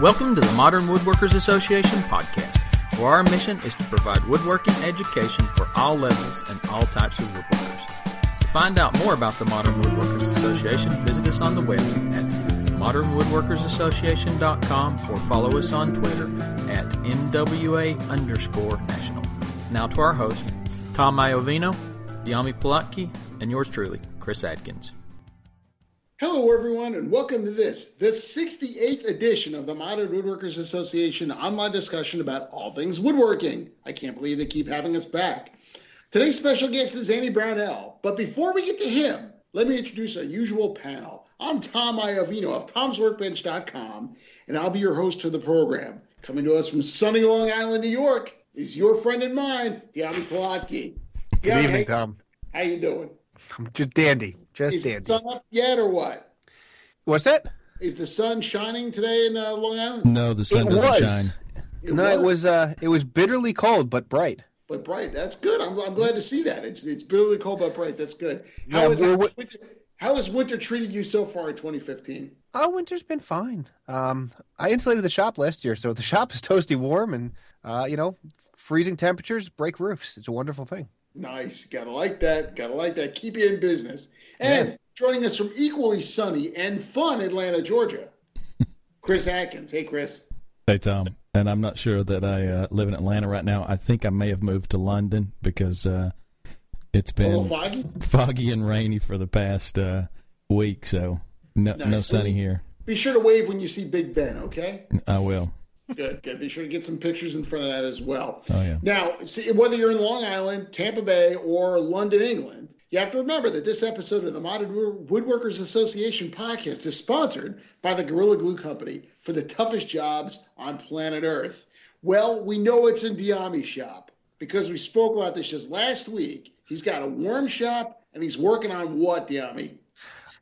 Welcome to the Modern Woodworkers Association podcast, where our mission is to provide woodworking education for all levels and all types of woodworkers. To find out more about the Modern Woodworkers Association, visit us on the web at modernwoodworkersassociation.com or follow us on Twitter at MWA underscore national. Now to our host, Tom Iovino, Dyami Plotke, and yours truly, Chris Adkins. Hello, everyone, and welcome to this, the 68th edition of the Modern Woodworkers Association online discussion about all things woodworking. I can't believe they keep having us back. Today's special guest is Andy Brownell, but before we get to him, let me introduce our usual panel. I'm Tom Iovino of Tom'sWorkbench.com, and I'll be your host for the program. Coming to us from sunny Long Island, New York, is your friend and mine, Dyami Plotke. Good evening, Tom. How you doing? I'm just dandy. Just is dandy. the sun up yet or what? What's that? Is the sun shining today in uh, Long Island? No, the sun It doesn't was. shine. It no, it was uh it was bitterly cold but bright. but bright. That's good. I'm, I'm glad to see that. It's it's bitterly cold but bright. That's good. How Yeah, is we're- winter, how has winter treated you so far in 2015? Oh, winter's been fine. Um I insulated the shop last year, so the shop is toasty warm and uh, you know, freezing temperatures break roofs. It's a wonderful thing. Nice. Gotta like that. Gotta like that. Keep you in business. And joining us from equally sunny and fun Atlanta, Georgia, Chris Adkins. Hey, Chris. Hey, Tom. And I'm not sure that I uh, live in Atlanta right now. I think I may have moved to London because uh, it's A little been foggy. foggy and rainy for the past uh, week. So no, no sunny here. Be sure to wave when you see Big Ben. Okay. I will. Good. Good. Be sure to get some pictures in front of that as well. Oh, yeah. Now, see, whether you're in Long Island, Tampa Bay, or London, England, you have to remember that this episode of the Modern Woodworkers Association podcast is sponsored by the Gorilla Glue Company for the toughest jobs on planet Earth. Well, we know it's in Dyami's shop because we spoke about this just last week. He's got a warm shop and he's working on what, Diami?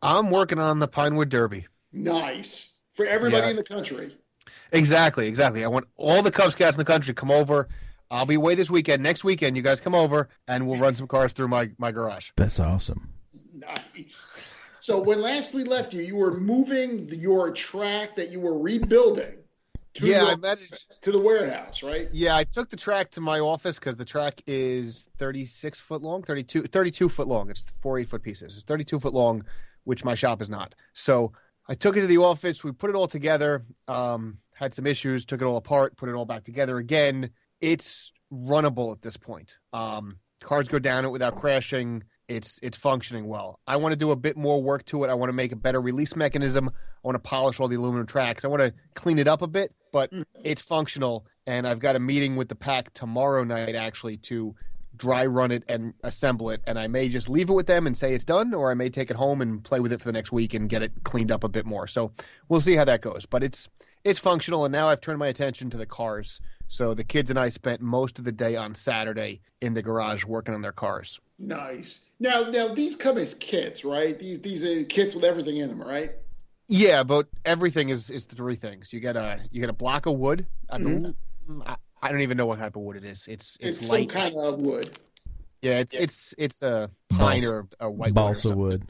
I'm working on the Pinewood Derby. Nice. For everybody Yeah. in the country. Exactly, exactly. I want all the Cub Scouts in the country to come over. I'll be away this weekend. Next weekend, you guys come over and we'll run some cars through my, my garage. That's awesome. Nice. So when last we left you, you were moving your track that you were rebuilding to, Yeah, your- I managed to the warehouse, right? Yeah, I took the track to my office because the track is 36 foot long, 32, 32 foot long. It's four eight foot pieces. It's 32 foot long, which my shop is not. So I took it to the office. We put it all together. Um, had some issues, took it all apart, put it all back together again. It's runnable at this point. Um, cars go down it without crashing. It's it's functioning well. I want to do a bit more work to it. I want to make a better release mechanism. I want to polish all the aluminum tracks. I want to clean it up a bit, but it's functional. And I've got a meeting with the pack tomorrow night actually to dry run it and assemble it. And I may just leave it with them and say it's done, or I may take it home and play with it for the next week and get it cleaned up a bit more. So we'll see how that goes. But it's it's functional, and now I've turned my attention to the cars. So the kids and I spent most of the day on Saturday in the garage working on their cars. Nice. Now, now these come as kits, right? These these are kits with everything in them, right? Yeah, but everything is is three things. You get a you get a block of wood. I, mm-hmm. believe- I, I don't even know what type of wood it is. It's It's, it's, some kind of wood. yeah, it's yeah. it's it's a pine Balsa- or a white wood or Balsa something. wood.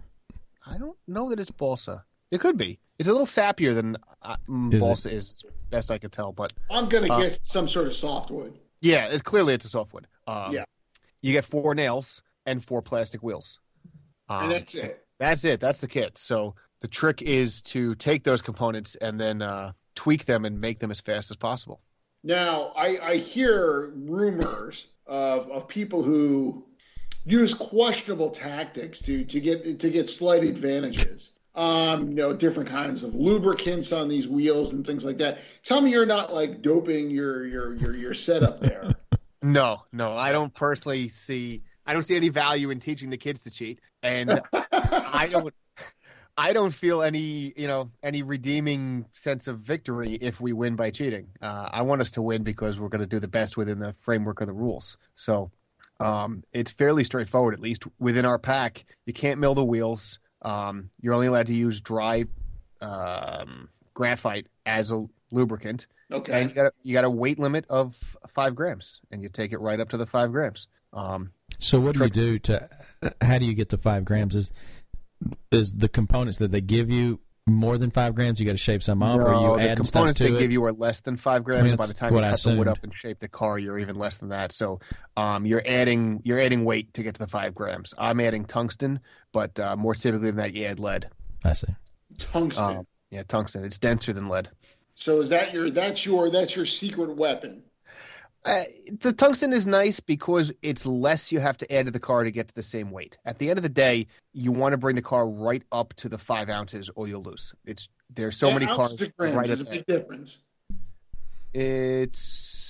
I don't know that it's balsa. It could be. It's a little sappier than uh, mm, Is balsa is, best I could tell. But I'm gonna Uh, guess some sort of softwood. yeah, it, clearly it's a softwood. Um, Yeah. You get four nails and four plastic wheels. Um, and that's it. That's it. That's the kit. So the trick is to take those components and then uh, tweak them and make them as fast as possible. Now, I, I hear rumors of, of people who use questionable tactics to, to get to get slight advantages. Um, you know, different kinds of lubricants on these wheels and things like that. Tell me you're not like doping your your your, your setup there. No, no, I don't personally see. I don't see any value in teaching the kids to cheat, and I don't. I don't feel any, you know, any redeeming sense of victory if we win by cheating. Uh, I want us to win because we're going to do the best within the framework of the rules. So um, it's fairly straightforward, at least within our pack. You can't mill the wheels. Um, you're only allowed to use dry um, graphite as a lubricant, and okay. you got a, you got a weight limit of five grams, and you take it right up to the five grams. Um, So what do you do to? How do you get the five grams? Is is the components that they give you more than five grams? You got to shave some off, or you the add stuff components they it? give you are less than five grams. mean, By the time you what I cut the wood up and shape the car, you're even less than that. So, um, you're adding you're adding weight to get to the five grams. I'm adding tungsten, but uh, more typically than that, you add lead. I see. Tungsten. Um, yeah, tungsten. It's denser than lead. so is that your that's your that's your secret weapon? Uh, the tungsten is nice because it's less you have to add to the car to get to the same weight. At the end of the day, you want to bring the car right up to the five ounces, or you'll lose. It's there's so Yeah, many cars to right is a that. big difference. It's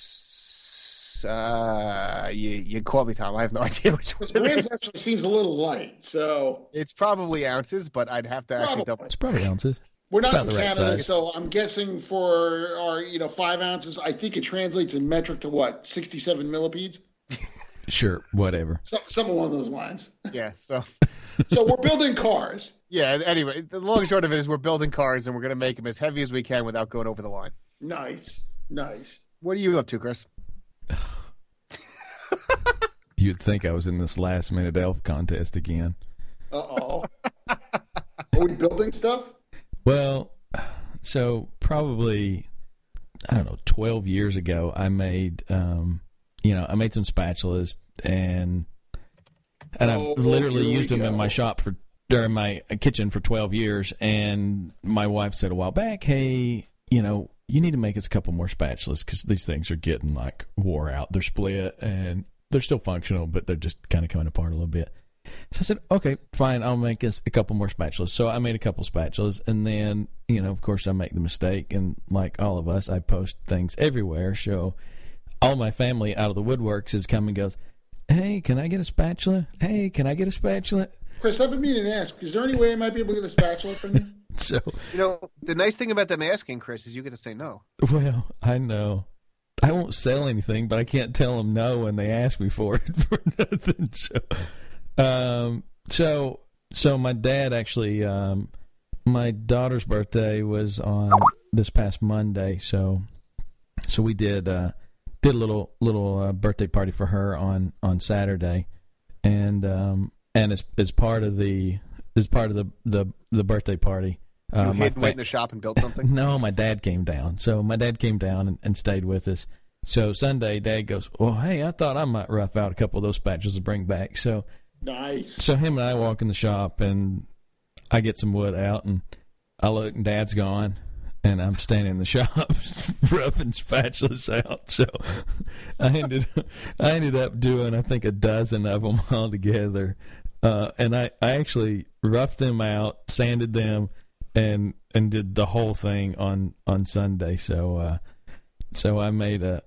uh, you you caught me, Tom. I have no idea which one Because it grams actually seems a little light. So It's probably ounces, but I'd have to actually double. It's probably ounces. We're not in the right Canada, so I'm guessing for our you know five ounces, I think it translates in metric to what sixty seven millipedes, Sure, whatever. some some along those lines. Yeah. So So we're building cars. yeah. Anyway, the long and short of it is we're building cars and we're going to make them as heavy as we can without going over the line. Nice, nice. What are you up to, Chris? You'd think I was in this last minute elf contest again. Uh oh. Are we building stuff? Well, so probably I don't know, twelve years ago, I made um, you know, I made some spatulas and and Oh, I've literally used them in my shop for during my kitchen for twelve years. And my wife said a while back, "Hey, you know, you need to make us a couple more spatulas because these things are getting like wore out. They're split and they're still functional, but they're just kind of coming apart a little bit." So I said, okay, fine, I'll make us a couple more spatulas. So I made a couple spatulas, and then, you know, of course, I make the mistake, and like all of us, I post things everywhere. So all my family out of the woodworks is come and goes, hey, can I get a spatula? Hey, can I get a spatula? Chris, I've been meaning to ask. Is there any way I might be able to get a spatula from you? So, You know, the nice thing about them asking, Chris, is you get to say no. well, I know. I won't sell anything, but I can't tell them no when they ask me for it for nothing. So, um, so, so my dad actually, um, my daughter's birthday was on this past Monday, so, so we did uh, did a little little uh, birthday party for her on on Saturday, and um, and as as part of the as part of the the, the birthday party, You uh, my hid, fa- wait in the shop and built something. no, my dad came down. So my dad came down and, and stayed with us. So Sunday, Dad goes, "Well, hey, I thought I might rough out a couple of those spatulas to bring back." So, Nice. so him and I walk in the shop, and I get some wood out, and I look, and Dad's gone, and I'm standing in the shop roughing spatulas out. So I ended, I ended up doing, I think, a dozen of them all together, uh, and I, I actually roughed them out, sanded them, and and did the whole thing on on Sunday. So uh, so I made a.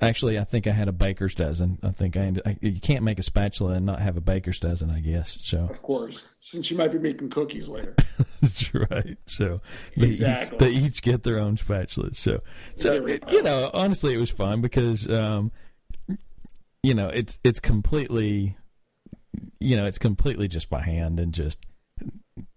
Actually, I think I had a baker's dozen. I think I, ended, I you can't make a spatula and not have a baker's dozen. I guess so. Of course, since you might be making cookies later. That's right. So they Exactly. each they each get their own spatulas. So so it, you know, honestly, it was fun because um, you know it's it's completely you know it's completely just by hand and just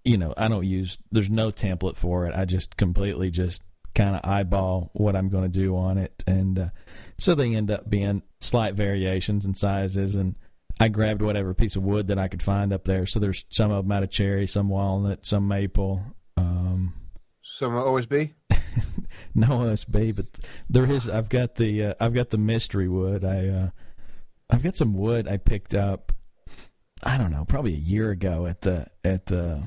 you know I don't use there's no template for it. I just completely just kind of eyeball what I'm going to do on it, and uh, so they end up being slight variations in sizes and. I grabbed whatever piece of wood that I could find up there. So there's some of them out of cherry, some walnut, some maple. Um, Some OSB. no OSB, but there is. I've got the uh, I've got the mystery wood. I uh, I've got some wood I picked up. I don't know, probably a year ago at the at the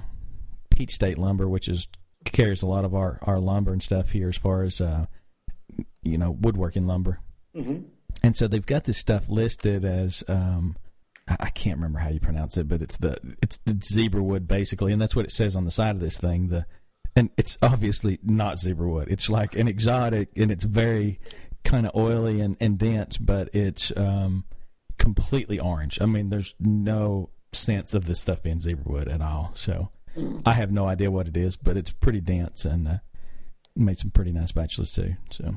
Peach State Lumber, which is carries a lot of our our lumber and stuff here as far as uh, you know woodworking lumber. hmm And so they've got this stuff listed as um, I I can't remember how you pronounce it, but it's the it's the zebra wood basically, and that's what it says on the side of this thing. The and it's obviously not zebra wood. It's like an exotic, and it's very kind of oily and, and dense, but it's um, completely orange. I mean, there's no sense of this stuff being zebra wood at all. So I have no idea what it is, but it's pretty dense and uh, made some pretty nice spatulas too. So.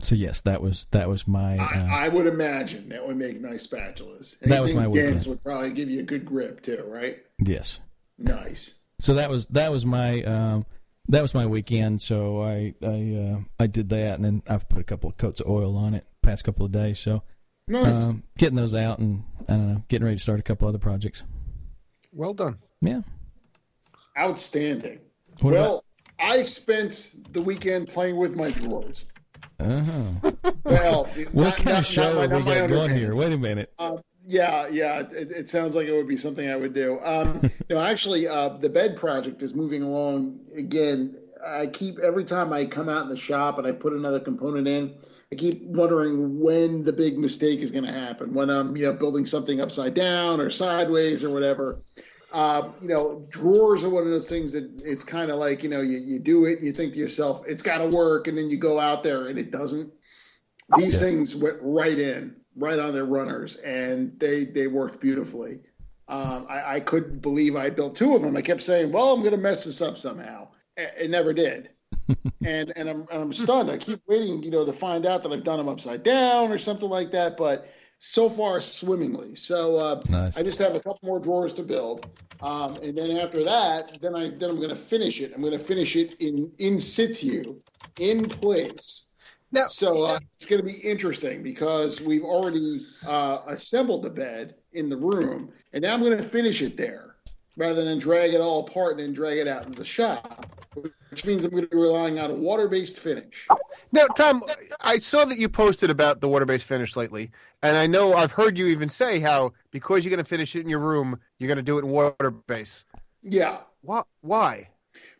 So yes, that was that was my uh, I, I would imagine that would make nice spatulas. Anything That was my dense weekend. would probably give you a good grip too, right? yes. Nice. So that was that was my um, that was my weekend. So I I uh, I did that, and then I've put a couple of coats of oil on it past couple of days. So Nice. um, getting those out, and I don't know, getting ready to start a couple other projects. Well done. Yeah, Outstanding. What well, I spent the weekend playing with my drawers. about, uh-huh. Well, what not- kind not- of show not have not we got going here? Wait a minute. Um, yeah, yeah. It, it sounds like it would be something I would do. Um, no, actually, uh, the bed project is moving along again. I keep every time I come out in the shop and I put another component in, I keep wondering when the big mistake is going to happen. When I'm, you know, building something upside down or sideways or whatever. Um, you know, drawers are one of those things that it's kind of like, you know, you, you do it and you think to yourself, it's got to work, and then you go out there and it doesn't. These Yeah. things went right in, right on their runners, and they they worked beautifully. Um, I, I couldn't believe I built two of them. I kept saying, "Well, I'm going to mess this up somehow." It, it never did, and and I'm and I'm stunned. I keep waiting, you know, to find out that I've done them upside down or something like that. But so far, swimmingly. So uh, Nice. I just have a couple more drawers to build, um, and then after that, then I then I'm going to finish it. I'm going to finish it in in situ, in place. Now, So uh, it's going to be interesting because we've already uh, assembled the bed in the room, and now I'm going to finish it there rather than drag it all apart and then drag it out into the shop, which means I'm going to be relying on a water-based finish. Now, Tom, I saw that you posted about the water-based finish lately, and I know I've heard you even say how because you're going to finish it in your room, you're going to do it in water-based. Yeah, Why? Why?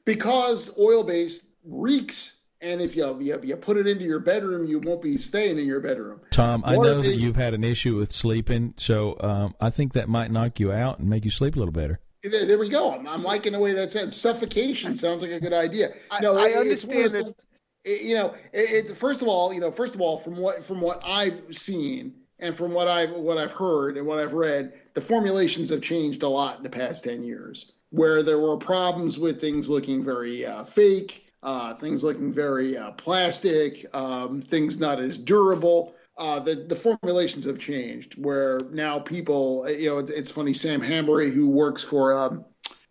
because oil-based reeks, and if you, you you put it into your bedroom, you won't be staying in your bedroom. Tom, I know that you've had an issue with sleeping, so um, I think that might knock you out and make you sleep a little better. There, there we go. I'm, I'm liking the way that said suffocation sounds like a good idea. I- No, I it- it's one of understand that- it- you know, it, it, first of all, you know, first of all, from what from what I've seen and from what I've what I've heard and what I've read, the formulations have changed a lot in the past ten years. Where there were problems with things looking very uh, fake, uh, things looking very uh, plastic, um, things not as durable. Uh, the the formulations have changed. Where now people, you know, it's, it's funny. Sam Hambury, who works for, um,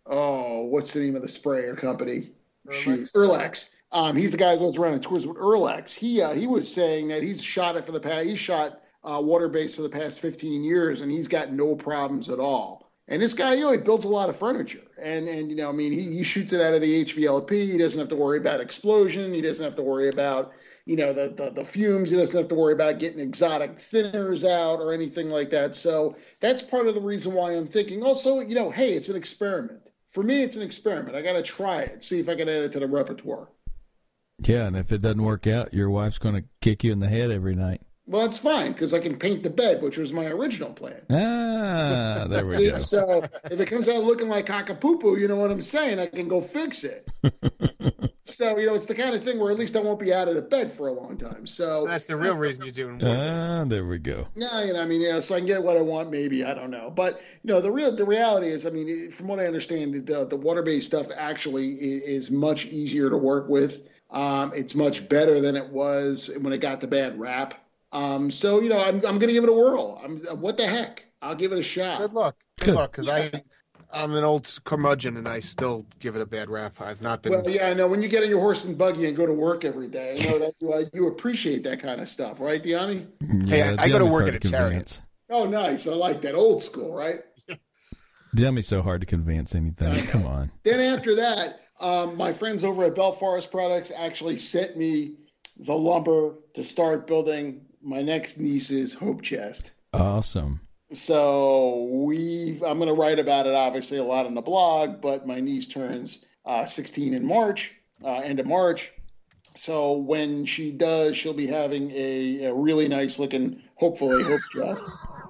oh, what's the name of the sprayer company? Shoot, Earlex. Um, he's the guy who goes around and tours with Earlex. He uh, he was saying that he's shot it for the past. He's shot uh, water based for the past 15 years, and he's got no problems at all. And this guy, you know, he builds a lot of furniture, and and you know, I mean, he, he shoots it out of the HVLP. He doesn't have to worry about explosion. He doesn't have to worry about you know the, the the fumes. He doesn't have to worry about getting exotic thinners out or anything like that. So that's part of the reason why I'm thinking. Also, you know, hey, it's an experiment. For me, it's an experiment. I got to try it, see if I can add it to the repertoire. Yeah, and if it doesn't work out, your wife's going to kick you in the head every night. Well, that's fine because I can paint the bed, which was my original plan. Ah, there we See, go. so if it comes out looking like cockapoo, you know what I'm saying? I can go fix it. so you know, it's the kind of thing where at least I won't be out of the bed for a long time. So, So that's the real reason you're doing water-based. Ah, there we go. yeah, you know, I mean, you know, so I can get what I want, maybe I don't know, but you know, the real the reality is, I mean, from what I understand, the the water based stuff actually is, is much easier to work with. Um, it's much better than it was when it got the bad rap. Um, so you know, I'm I'm gonna give it a whirl. I'm what the heck? I'll give it a shot. Good luck. Good, Good. luck, because I, I'm an old curmudgeon and I still give it a bad rap. I've not been. Well, yeah, I know. When you get on your horse and buggy and go to work every day, I know that you, uh, you appreciate that kind of stuff, right, Dyami? Hey, I- I go to work at a chariot. Oh, nice. I like that old school, right? Dummy's so hard to convince anything. Come on. Then after that, um, my friends over at Bell Forest Products actually sent me the lumber to start building my next niece's hope chest. Awesome. So we, I'm going to write about it obviously a lot on the blog, but my niece turns uh, 16 in March, uh, end of March. So when she does, she'll be having a, a really nice looking, hopefully, hope chest.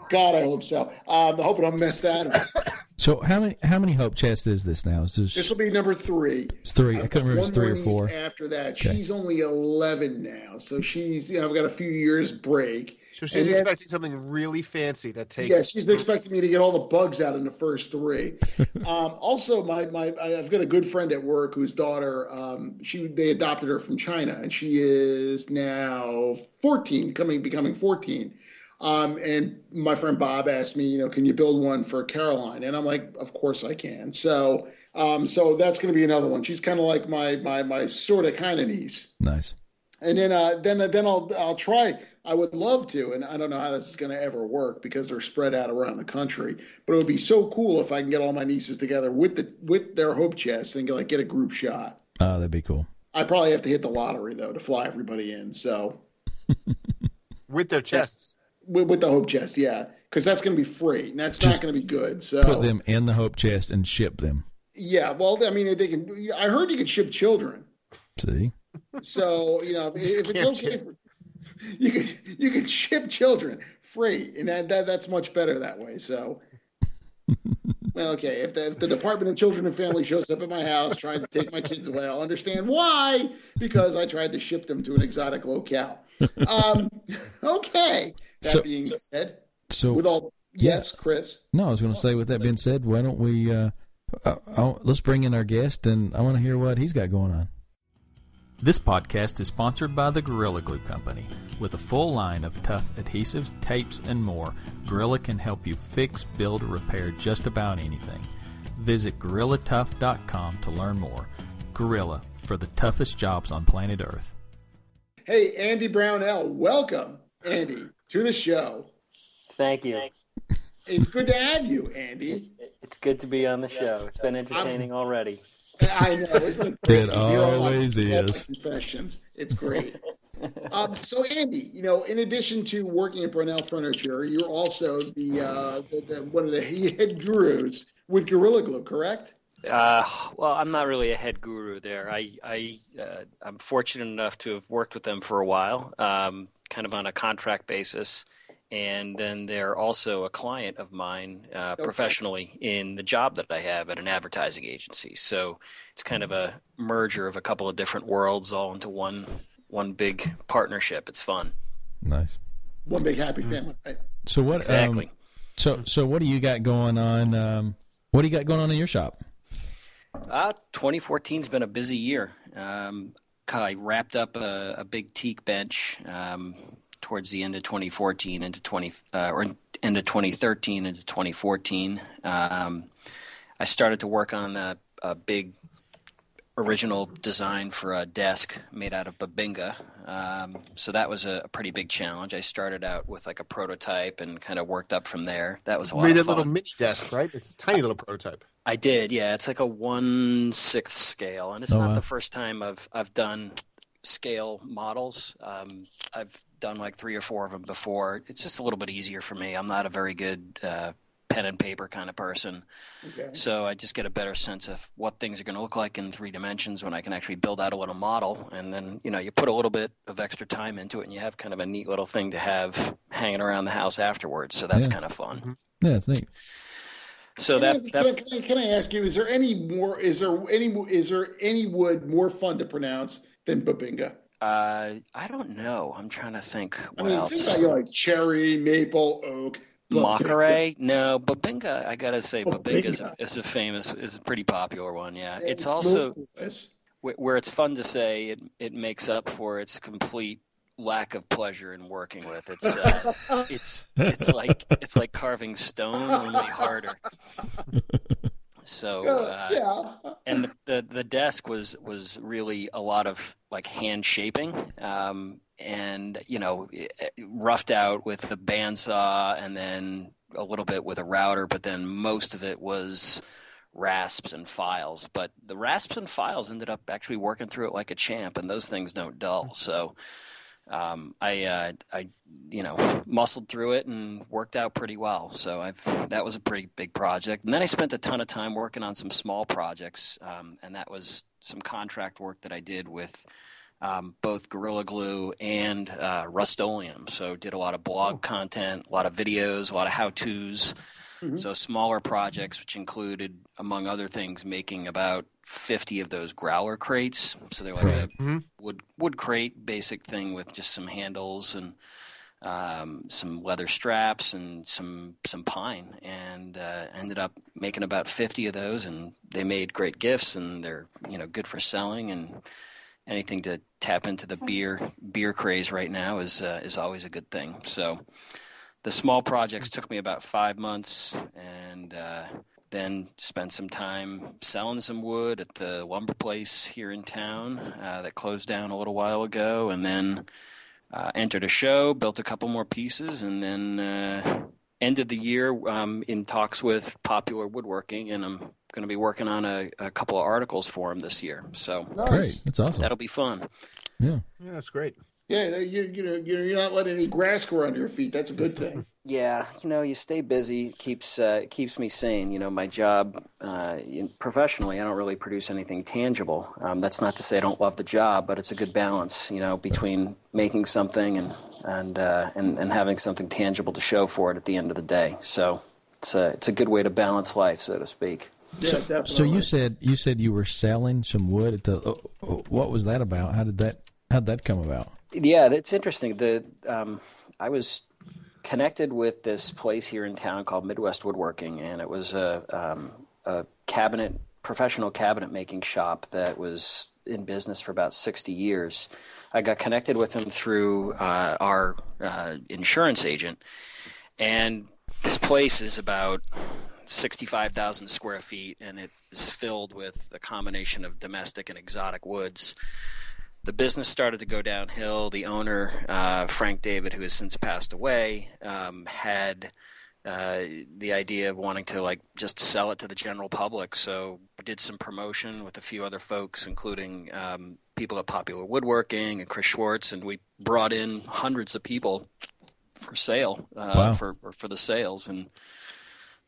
God, I hope so. Um, I hope I don't mess that up. So how many how many hope chests is this now? Is this, This will be number three. it's three? I I've couldn't remember if it's three or four. After that, she's only 11 now, so she's you know I've got a few years break. so she's and then- expecting something really fancy that takes. Yeah, she's expecting me to get all the bugs out in the first three. um, also, my my I- I've got a good friend at work whose daughter um, she they adopted her from China, and she is now 14, coming becoming 14. Um, and my friend Bob asked me, you know, can you build one for Caroline? And I'm like, of course I can. So, um, so that's going to be another one. She's kind of like my my my sort of kind of niece. Nice. and then uh, then then I'll I'll try. I would love to, and I don't know how this is going to ever work because they're spread out around the country. But it would be so cool if I can get all my nieces together with the with their hope chest and like get a group shot. Oh, that'd be cool. I probably have to hit the lottery though to fly everybody in. So with their chests. With, with the hope chest, yeah, because that's going to be free, and that's Just not going to be good. So Put them in the hope chest and ship them. yeah, well, I mean, they can. I heard you could ship children. See, So you know, if, if it's okay, for, you could you could ship children free, and that, that that's much better that way. So, well, okay, if the, if the Department of Children and Family shows up at my house trying to take my kids away, I'll understand why because I tried to ship them to an exotic locale. Um, okay, that So- being said, so with all yes, Chris. no, I was going to say. With that being said, why don't we? Uh, uh, uh, let's bring in our guest, and I want to hear what he's got going on. This podcast is sponsored by the Gorilla Glue Company. With a full line of tough adhesives, tapes, and more, Gorilla can help you fix, build, or repair just about anything. Visit GorillaTough.com to learn more. Gorilla, for the toughest jobs on planet Earth. Hey, Andy Brownell, welcome, Andy, to the show. Thank you. It's good to have you, Andy. It's good to be on the show. It's been entertaining already. I know. It's been great It to hear all always my- all my is. Confessions. It's great. um, so, Andy, you know, in addition to working at Brownell Furniture, you're also the, uh, the, the one of the head gurus with Gorilla Glue, correct? Uh, well, I'm not really a head guru there. I, I, uh, I'm fortunate enough to have worked with them for a while, um, kind of on a contract basis, and then they're also a client of mine uh, professionally in the job that I have at an advertising agency. So it's kind of a merger of a couple of different worlds all into one, one big partnership. It's fun. Nice. One big happy family, right? So what? Exactly. Um, so so what do you got going on? Um, what do you got going on in your shop? Uh, 2014's been a busy year. Um, I wrapped up a, a big teak bench um, towards the end of 2014 into 20 uh, or end of 2013 into 2014. Um, I started to work on a, a big original design for a desk made out of bubinga. Um, so that was a, a pretty big challenge. I started out with like a prototype and kind of worked up from there. That was a lot Made of a fun. little mini desk, right? It's a tiny little prototype. I did, yeah. It's like a one sixth scale, and it's Oh, not wow. the first time I've I've done scale models. Um, I've done like three or four of them before. It's just a little bit easier for me. I'm not a very good uh, pen and paper kind of person, Okay. so I just get a better sense of what things are going to look like in three dimensions when I can actually build out a little model, and then you know you put a little bit of extra time into it, and you have kind of a neat little thing to have hanging around the house afterwards. So that's Yeah. kind of fun. Yeah, it's neat. So Can I- that that can, I, can, I, ask you? Is there any more? Is there any? Is there any wood more fun to pronounce than bubinga? Uh, I don't know. I'm trying to think I mean, else. think about you know, like cherry, maple, oak, Mockeray? No, Bubinga. I gotta say, Bubinga is, is a famous, is a pretty popular one. Yeah, Yeah, it's also ruthless. where it's fun to say. It it makes up for its complete lack of pleasure in working with. It's uh, it's it's like it's like carving stone only harder. So uh, yeah. and the, the the desk was was really a lot of like hand shaping um, and you know it- it roughed out with a bandsaw and then a little bit with a router but then most of it was rasps and files but the rasps and files ended up actually working through it like a champ and those things don't dull so um, I, uh, I, you know, muscled through it and worked out pretty well. So I've that was a pretty big project. And then I spent a ton of time working on some small projects, um, and that was some contract work that I did with um, both Gorilla Glue and uh, Rust-Oleum. So did a lot of blog content, a lot of videos, a lot of how-tos. So smaller projects, which included, among other things, making about 50 of those growler crates. So they're like Right. a wood wood crate, basic thing with just some handles and um, some leather straps and some some pine, and uh, ended up making about 50 of those, and they made great gifts, and they're you know good for selling and. Anything to tap into the beer beer craze right now is uh, is always a good thing. So, the small projects took me about five months, and uh, then spent some time selling some wood at the lumber place here in town uh, that closed down a little while ago, and then uh, entered a show, built a couple more pieces, and then uh, ended the year um, in talks with Popular Woodworking, and I'm going to be working on a, a, couple of articles for him this year. So nice. great, that's awesome. That'll be fun. Yeah, yeah, that's great. Yeah, you you know you're not letting any grass grow under your feet. That's a good thing. Yeah, you know, you stay busy keeps uh, keeps me sane. You know, my job uh, professionally, I don't really produce anything tangible. Um, that's not to say I don't love the job, but it's a good balance. You know, between making something and and uh, and and having something tangible to show for it at the end of the day. So it's a it's a good way to balance life, so to speak. Yeah, so, definitely. so you said you said you were selling some wood at the. what was that about? How did that How'd that come about? Yeah, that's interesting. The um, I was connected with this place here in town called Midwest Woodworking, and it was a, um, a cabinet professional cabinet making shop that was in business for about 60 years. I got connected with them through uh, our uh, insurance agent, and this place is about 65,000 square feet, and it is filled with a combination of domestic and exotic woods the business started to go downhill. The owner, uh, Frank David, who has since passed away, um, had uh, the idea of wanting to like just sell it to the general public. So did some promotion with a few other folks, including um, people at Popular Woodworking and Chris Schwarz, and we brought in hundreds of people for sale uh, wow. for for the sales and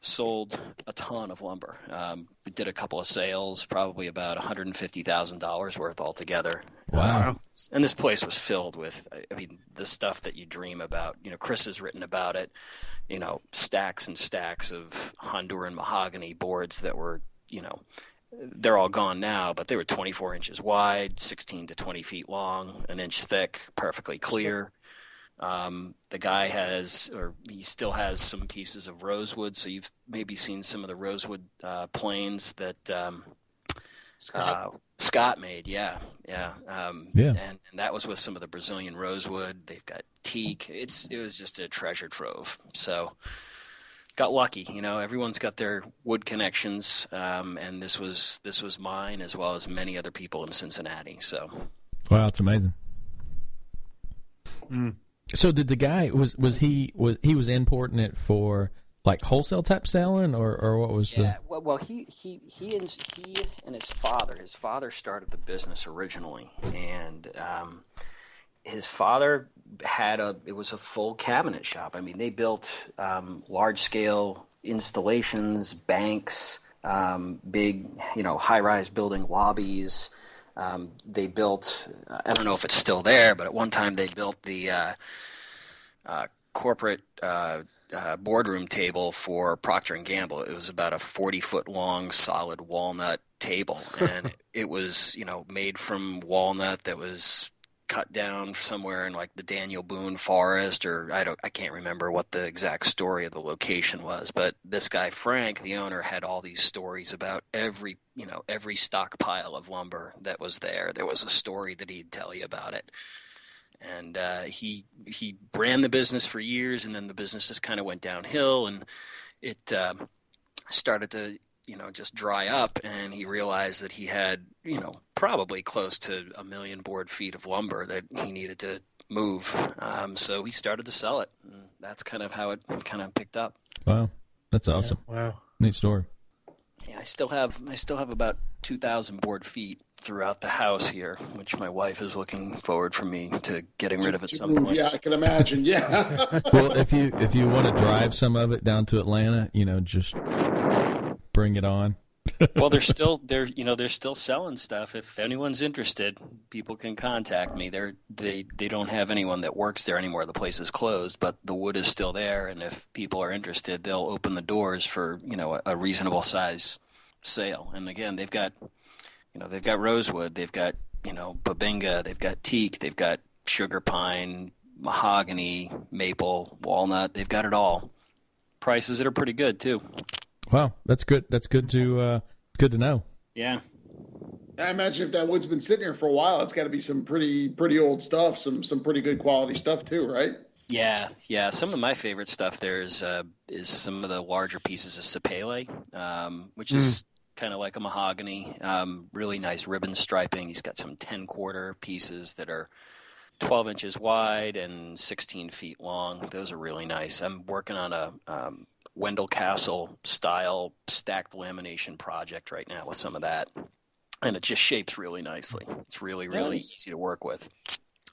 sold a ton of lumber. Um, we did a couple of sales, probably about $150,000 worth altogether. Wow. Um, and this place was filled with, I mean, the stuff that you dream about. You know, Chris has written about it, you know, stacks and stacks of Honduran mahogany boards that were, you know, they're all gone now, but they were 24 inches wide, 16 to 20 feet long, an inch thick, perfectly clear. Um, the guy has, or he still has some pieces of rosewood. So you've maybe seen some of the rosewood uh, planes that um, Scott. Uh, Scott made. Yeah, yeah, um, yeah. And, and, that was with some of the Brazilian rosewood. They've got teak. It's it was just a treasure trove. So got lucky. You know, everyone's got their wood connections, um, and this was this was mine as well as many other people in Cincinnati. So, wow, it's amazing. Mm. So did the guy was was he was he was importing it for like wholesale type selling or or what was yeah, the well, well he he he and he and his father his father started the business originally and um, his father had a it was a full cabinet shop. I mean they built um, large scale installations banks um, big you know high rise building lobbies um, they built, I don't know if it's still there, but at one time they built the uh, uh, corporate uh, uh boardroom table for Procter and Gamble. It was about a 40 foot long solid walnut table, and it, it was you know made from walnut that was cut down somewhere in like the Daniel Boone forest or I don't I can't remember what the exact story of the location was but this guy Frank the owner had all these stories about every you know every stockpile of lumber that was there. There was a story that he'd tell you about it. And uh, he he ran the business for years and then the business just kind of went downhill and it uh, started to you know just dry up and he realized that he had you know probably close to a million board feet of lumber that he needed to move. Um, so he started to sell it and that's kind of how it kind of picked up. Wow. That's awesome. Yeah, wow. Neat story. Yeah i still have i still have about 2000 board feet throughout the house here which my wife is looking forward for me to getting rid of at some point. Yeah i can imagine. Yeah. Well if you if you want to drive some of it down to atlanta you know just bring it on. well, they're still they're you know they're still selling stuff. If anyone's interested, people can contact me. They're they they don't have anyone that works there anymore. The place is closed, but the wood is still there. And if people are interested, they'll open the doors for you know a, a reasonable size sale. And again, they've got you know they've got rosewood, they've got you know bubinga, they've got teak, they've got sugar pine, mahogany, maple, walnut. They've got it all. Prices that are pretty good too. Wow, that's good. That's good to uh, good to know. Yeah. I imagine if that wood's been sitting here for a while, it's got to be some pretty pretty old stuff, some some pretty good quality stuff too, right? Yeah, yeah. Some of my favorite stuff there is uh, is some of the larger pieces of sapele, um, which is kind of like a mahogany. Um, really nice ribbon striping. He's got some ten quarter pieces that are 12 inches wide and 16 feet long. Those are really nice. I'm working on a um, Wendell Castle style stacked lamination project right now with some of that. And it just shapes really nicely. It's really, really Nice. easy to work with.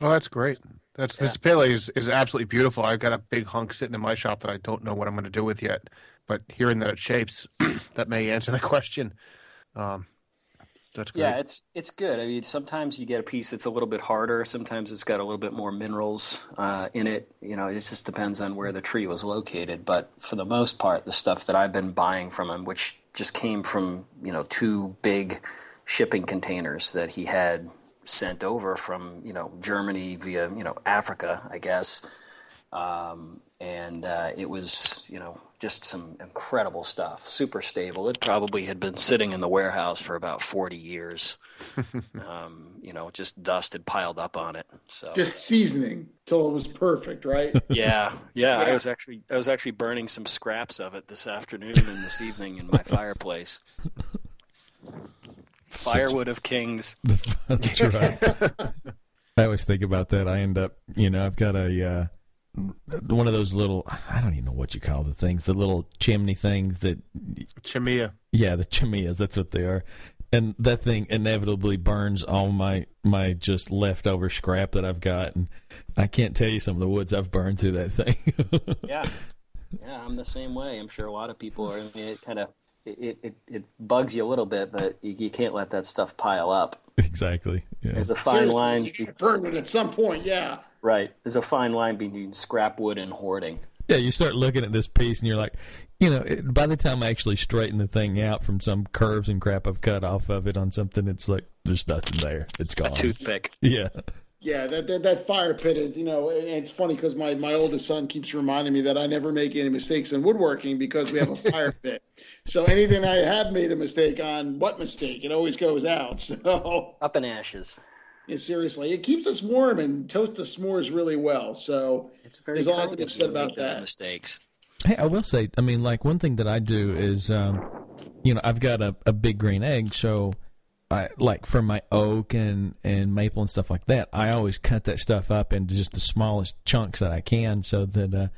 Oh, that's great. That's sapele is, is absolutely beautiful. I've got a big hunk sitting in my shop that I don't know what I'm going to do with yet. But hearing that it shapes, that may answer the question. Um, that's great. Yeah, it's it's good. I mean, sometimes you get a piece that's a little bit harder. Sometimes it's got a little bit more minerals uh, in it. You know, it just depends on where the tree was located. But for the most part, the stuff that I've been buying from him, which just came from you know two big shipping containers that he had sent over from you know Germany via you know Africa, I guess. Um, and uh, it was you know just some incredible stuff, super stable. It probably had been sitting in the warehouse for about forty years. um, you know, just dust had piled up on it. So Just seasoning till it was perfect, right? yeah, yeah, I was actually I was actually burning some scraps of it this afternoon and this evening in my fireplace. Firewood of kings. That's right. I always think about that. I end up, you know, I've got a uh, one of those little I don't even know what you call the things, the little chimney things that Chiminea. yeah, the chimneys, that's what they are. And that thing inevitably burns all my my just leftover scrap that I've got and I can't tell you some of the woods I've burned through that thing. Yeah, yeah, I'm the same way. I'm sure a lot of people are. I mean, it kind of it, it it bugs you a little bit, but you, you can't let that stuff pile up. exactly. Yeah. There's a fine Seriously, line, you can burn it at some point, yeah. Right? There's a fine line between scrap wood and hoarding. Yeah, you start looking at this piece and you're like, you know, it, by the time I actually straighten the thing out from some curves and crap I've cut off of it on something, it's like there's nothing there. It's gone. A toothpick. Yeah. Yeah, that, that that fire pit is, you know, and it's funny because my, my oldest son keeps reminding me that I never make any mistakes in woodworking because we have a fire pit. So anything I have made a mistake on, what mistake? It always goes out. So Up in ashes. Yeah, seriously, it keeps us warm and toasts the s'mores really well. So It's very There's a lot to be said about that. mistakes. Hey, I will say, I mean, like one thing that I do is, um, you know, I've got a, a big green egg, so I like for my oak and and maple and stuff like that. I always cut that stuff up into just the smallest chunks that I can, so that uh,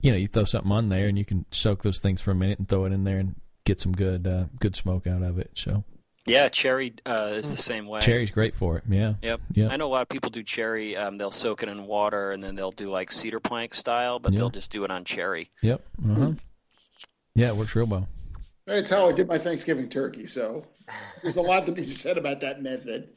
you know, you throw something on there and you can soak those things for a minute and throw it in there and get some good uh, good smoke out of it. So Yeah, cherry uh, is the same way. cherry's great for it. Yeah. Yep. Yep. I know a lot of people do cherry. Um, they'll soak it in water and then they'll do like cedar plank style, but Yeah. they'll just do it on cherry. Yep. Uh-huh. Yeah, it works real well. that's how I did my Thanksgiving turkey. So there's a lot to be said about that method.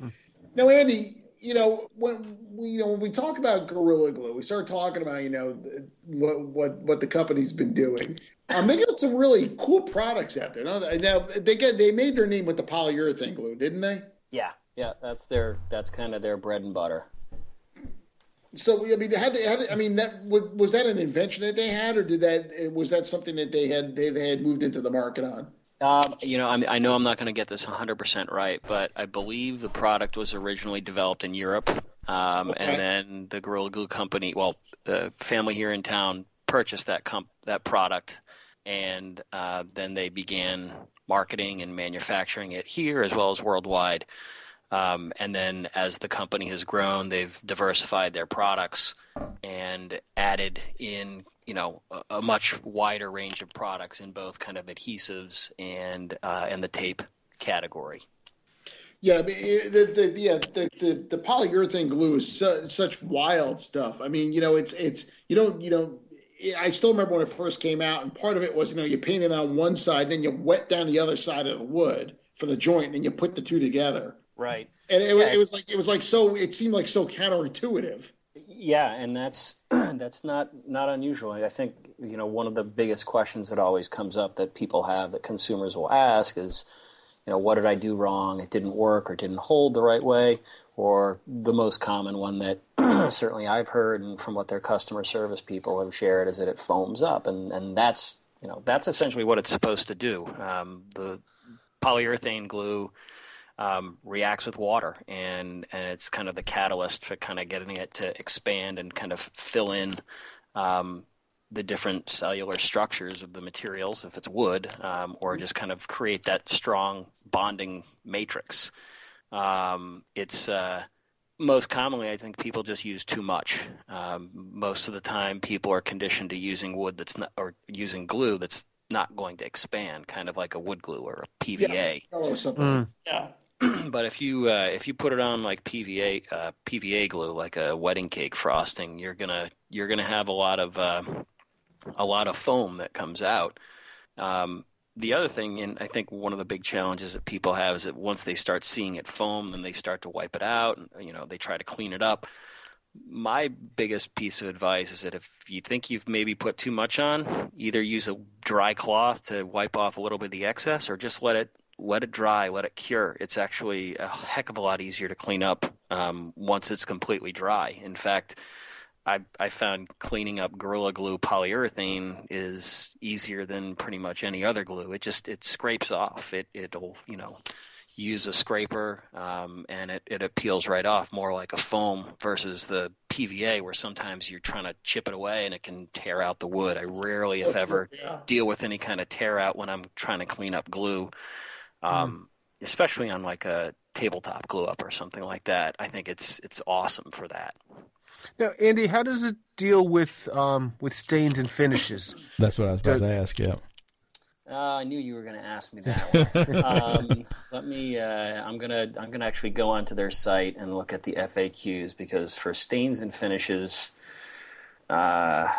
Now, Andy, you know when we you know when we talk about Gorilla Glue, we start talking about you know the- what what what the company's been doing. Um, they got some really cool products out there. Now, now they get they made their name with the polyurethane glue, didn't they? Yeah. Yeah, that's their that's kind of their bread and butter. So I mean, had they, had they, I mean, that was, was that an invention that they had, or did that was that something that they had they, they had moved into the market on? Um, you know, I'm, I know I'm not going to get this 100% right, but I believe the product was originally developed in Europe, um, Okay. and then the Gorilla Glue company, well, the family here in town purchased that comp- that product, and uh, then they began marketing and manufacturing it here as well as worldwide. Um, and then as the company has grown, they've diversified their products and added in, you know, a, a much wider range of products in both kind of adhesives and uh, and the tape category. Yeah, I mean, the, the, yeah, the, the, the polyurethane glue is su- such wild stuff. I mean, you know, it's, it's, you don't, you know, I still remember when it first came out, and part of it was, you know, you paint it on one side, and then you wet down the other side of the wood for the joint, and you put the two together. Right. And it, was Yeah, it was like, it was like so, it seemed like so counterintuitive. Yeah, and that's that's not not unusual. I think you know one of the biggest questions that always comes up that people have that consumers will ask is, you know, what did I do wrong? It didn't work or didn't hold the right way. Or the most common one that certainly I've heard and from what their customer service people have shared is that it foams up, and and that's you know that's essentially what it's supposed to do. Um, the polyurethane glue um, reacts with water, and and it's kind of the catalyst for kind of getting it to expand and kind of fill in um, the different cellular structures of the materials, if it's wood, um, or just kind of create that strong bonding matrix. Um, it's uh, most commonly, I think people just use too much. Um, most of the time, people are conditioned to using wood that's not, or using glue that's not going to expand, kind of like a wood glue or a PVA. Yeah, or something. Mm. Yeah. but if you uh, if you put it on like PVA uh, PVA glue, like a wedding cake frosting, you're gonna you're gonna have a lot of uh, a lot of foam that comes out. Um, the other thing, and I think one of the big challenges that people have is that once they start seeing it foam, then they start to wipe it out, and you know they try to clean it up. My biggest piece of advice is that if you think you've maybe put too much on, either use a dry cloth to wipe off a little bit of the excess, or just let it let it dry, let it cure. It's actually a heck of a lot easier to clean up um, once it's completely dry. In fact, I, I found cleaning up Gorilla Glue polyurethane is easier than pretty much any other glue. It just it scrapes off. It it'll you know use a scraper um, and it, it peels right off more like a foam versus the PVA where sometimes you're trying to chip it away and it can tear out the wood. I rarely, if ever, Yeah. deal with any kind of tear out when I'm trying to clean up glue, um, especially on like a tabletop glue up or something like that. I think it's it's awesome for that. Now, Andy, how does it deal with um, with stains and finishes? That's what I was about Does- to ask. Yeah. Uh, I knew you were going to ask me that one. um, let me. Uh, I'm gonna. I'm gonna actually go onto their site and look at the FAQs because for stains and finishes, uh,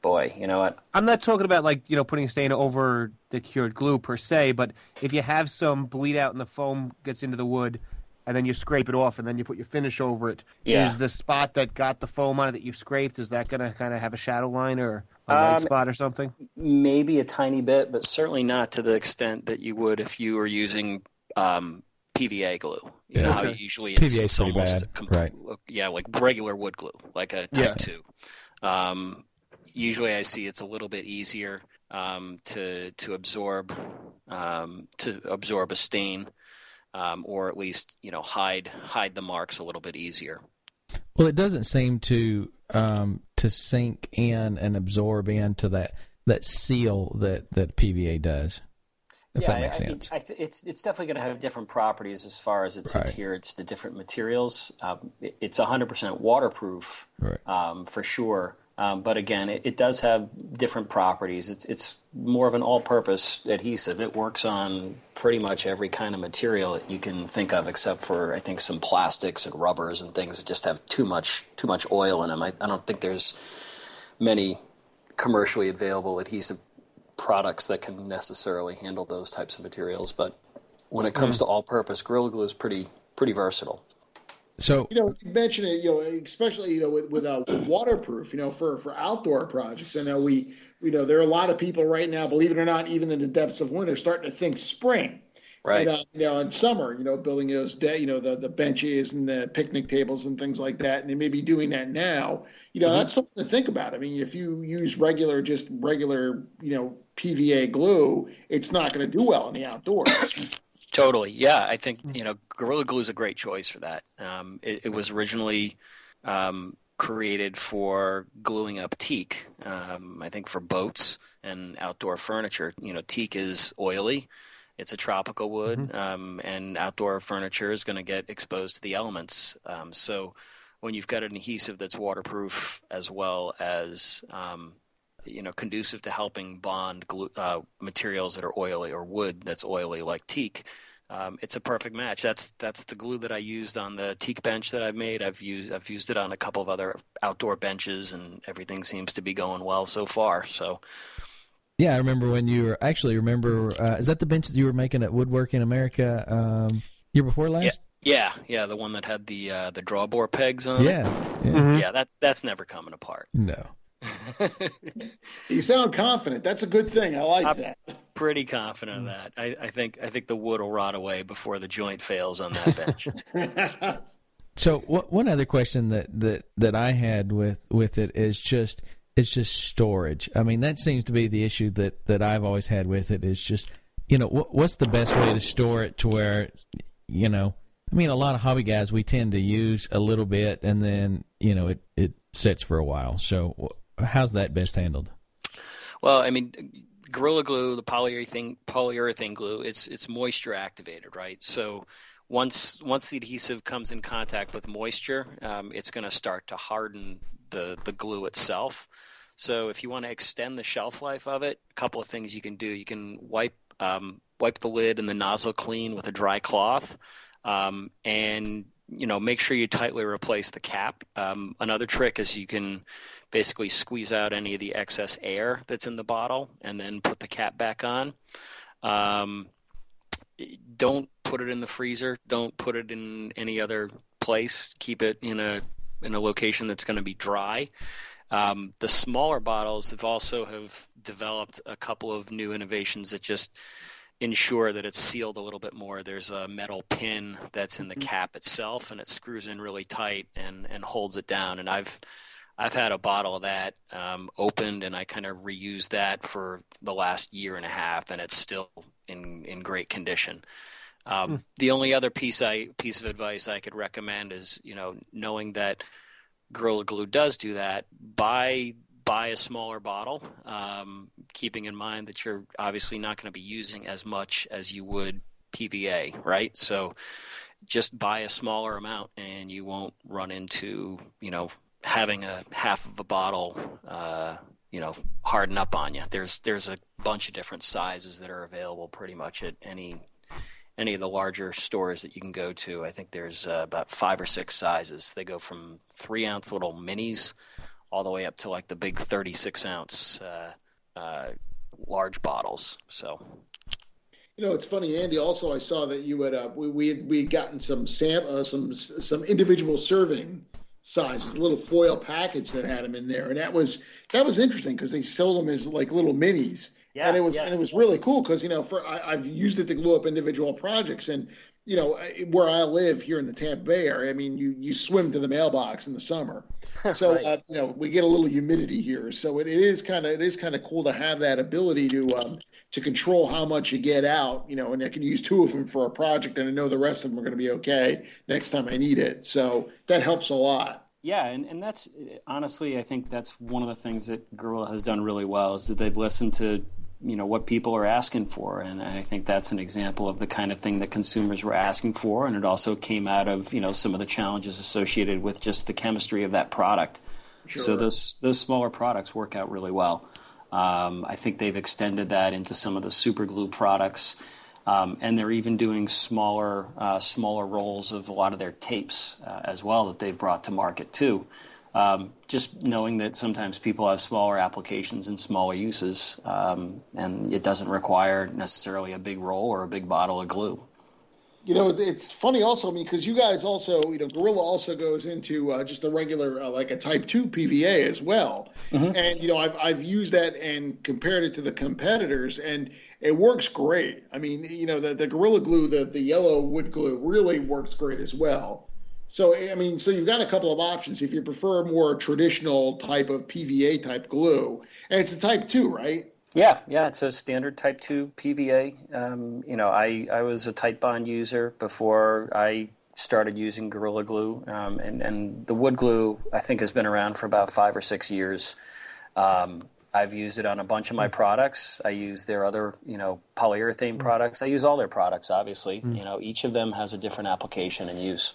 boy, you know what? I'm not talking about like you know putting a stain over the cured glue per se, but if you have some bleed out and the foam gets into the wood, and then you scrape it off, and then you put your finish over it, is Yeah. the spot that got the foam on it that you've scraped is that going to kind of have a shadow line or a white Um, spot or something? Maybe a tiny bit, but certainly not to the extent that you would if you were using um, PVA glue. You know Yeah. how Okay. usually it's, PVA 's it's pretty almost bad, com- right. Yeah, like regular wood glue, like a Type Yeah. Two. Um, usually, I see it's a little bit easier um, to to absorb um, to absorb a stain, um, or at least you know hide hide the marks a little bit easier. Well, it doesn't seem to um, to sink in and absorb into that that seal that that PVA does. If that makes I, I sense. think- I th- it's it's definitely going to have different properties as far as its Right. adherence to different materials. Um, it- it's 100% waterproof Right. um, for sure, um, but again, it, it does have different properties. It's it's more of an all-purpose adhesive. It works on pretty much every kind of material that you can think of, except for I think some plastics and rubbers and things that just have too much too much oil in them. I, I don't think there's many commercially available adhesive products that can necessarily handle those types of materials. But when it comes to all-purpose, Gorilla Glue is pretty pretty versatile. So You know, you mentioned it, you know, especially, you know, with, with uh, waterproof, you know, for, for outdoor projects. I know we, you know, there are a lot of people right now, believe it or not, even in the depths of winter, starting to think spring. Right. And, uh, you know, in summer, you know, building those, de- you know, the, the benches and the picnic tables and things like that. And they may be doing that now. You know, that's something to think about. I mean, if you use regular, just regular, you know, PVA glue, it's not going to do well in the outdoors. Totally. Yeah, I think you know Gorilla Glue is a great choice for that. Um, it, it was originally um, created for gluing up teak. Um, I think for boats and outdoor furniture. You know, teak is oily. It's a tropical wood, um, and outdoor furniture is going to get exposed to the elements. Um, so, when you've got an adhesive that's waterproof as well as um, you know conducive to helping bond glue, uh, materials that are oily or wood that's oily like teak. Um, it's a perfect match. That's that's the glue that I used on the teak bench that I've made. I've used I've used it on a couple of other outdoor benches, and everything seems to be going well so far. So yeah, I remember when you were actually remember. Uh, is that the bench that you were making at Woodworking America um, year before last? yeah, yeah, the one that had the uh, the drawbore pegs on Yeah. it. yeah. Yeah, that that's never coming apart. No. you sound confident. That's a good thing. I like I'm- that. Pretty confident hmm. of that. I, I think I think the wood will rot away before the joint fails on that bench. So wh- one other question that, that, that I had with, with it is just it's just storage. I mean that seems to be the issue that, that I've always had with it is just you know what what's the best way to store it to where you know I mean a lot of hobby guys we tend to use a little bit and then you know it, it sits for a while. So how's that best handled? Well, I mean, Gorilla Glue, the polyurethane polyurethane glue, it's it's moisture activated, right? So once once the adhesive comes in contact with moisture, um, it's going to start to harden the the glue itself. So if you want to extend the shelf life of it, a couple of things you can do. You can wipe um, wipe the lid and the nozzle clean with a dry cloth, um, and you know make sure you tightly replace the cap. Um, another trick is you can basically squeeze out any of the excess air that's in the bottle and then put the cap back on. Um, don't put it in the freezer. Don't put it in any other place. Keep it in a in a location that's going to be dry. Um, the smaller bottles have also have developed a couple of new innovations that just ensure that it's sealed a little bit more. There's a metal pin that's in the mm-hmm. cap itself, and it screws in really tight and and holds it down. And I've I've had a bottle of that um, opened, and I kind of reused that for the last year and a half, and it's still in in great condition. Um, mm. The only other piece I piece of advice I could recommend is you know knowing that Gorilla Glue does do that. Buy buy a smaller bottle, um, keeping in mind that you're obviously not going to be using as much as you would PVA, right? So just buy a smaller amount, and you won't run into you know having a half of a bottle, uh, you know, harden up on you. There's there's a bunch of different sizes that are available pretty much at any any of the larger stores that you can go to. I think there's uh, about five or six sizes. They go from three ounce little minis all the way up to like the big 36 ounce uh, uh, large bottles. So. You know, it's funny, Andy. Also, I saw that you had uh, we we had, we had gotten some sam uh, some some individual serving sizes, little foil packets that had them in there, and that was that was interesting because they sold them as like little minis. Yeah, and it was yeah. and it was really cool because you know for I, have used it to glue up individual projects and you know where I live here in the Tampa Bay area, I mean you you swim to the mailbox in the summer, so right. uh, you know we get a little humidity here, so it, it is kind of it is kind of cool to have that ability to um, to control how much you get out, you know, and I can use two of them for a project, and I know the rest of them are going to be okay next time I need it. So that helps a lot. Yeah, and, and that's honestly, I think that's one of the things that Gorilla has done really well is that they've listened to you know what people are asking for. And i think that's an example of the kind of thing that consumers were asking for. And it also came out of you know some of the challenges associated with just the chemistry of that product. Sure. so those those smaller products work out really well. Um, I think they've extended that into some of the super glue products, um, and they're even doing smaller uh, smaller rolls of a lot of their tapes uh, as well that they've brought to market too. Um, just knowing that sometimes people have smaller applications and smaller uses, um, and it doesn't require necessarily a big roll or a big bottle of glue you know, it's funny also, I mean, because you guys also, you know, Gorilla also goes into uh, just a regular, uh, like a Type 2 PVA as well. Mm-hmm. And, you know, I've, I've used that and compared it to the competitors, and it works great. I mean, you know, the, the Gorilla Glue, the, the yellow wood glue, really works great as well. So, I mean, so you've got a couple of options if you prefer more traditional type of PVA type glue. And it's a Type 2, right? Yeah, yeah, it's a standard Type 2 PVA. Um, you know, I, I was a Titebond user before I started using Gorilla Glue, um, and, and the wood glue, I think, has been around for about five or six years. Um, I've used it on a bunch of my products. I use their other, you know, polyurethane products. I use all their products, obviously. Mm. You know, each of them has a different application and use.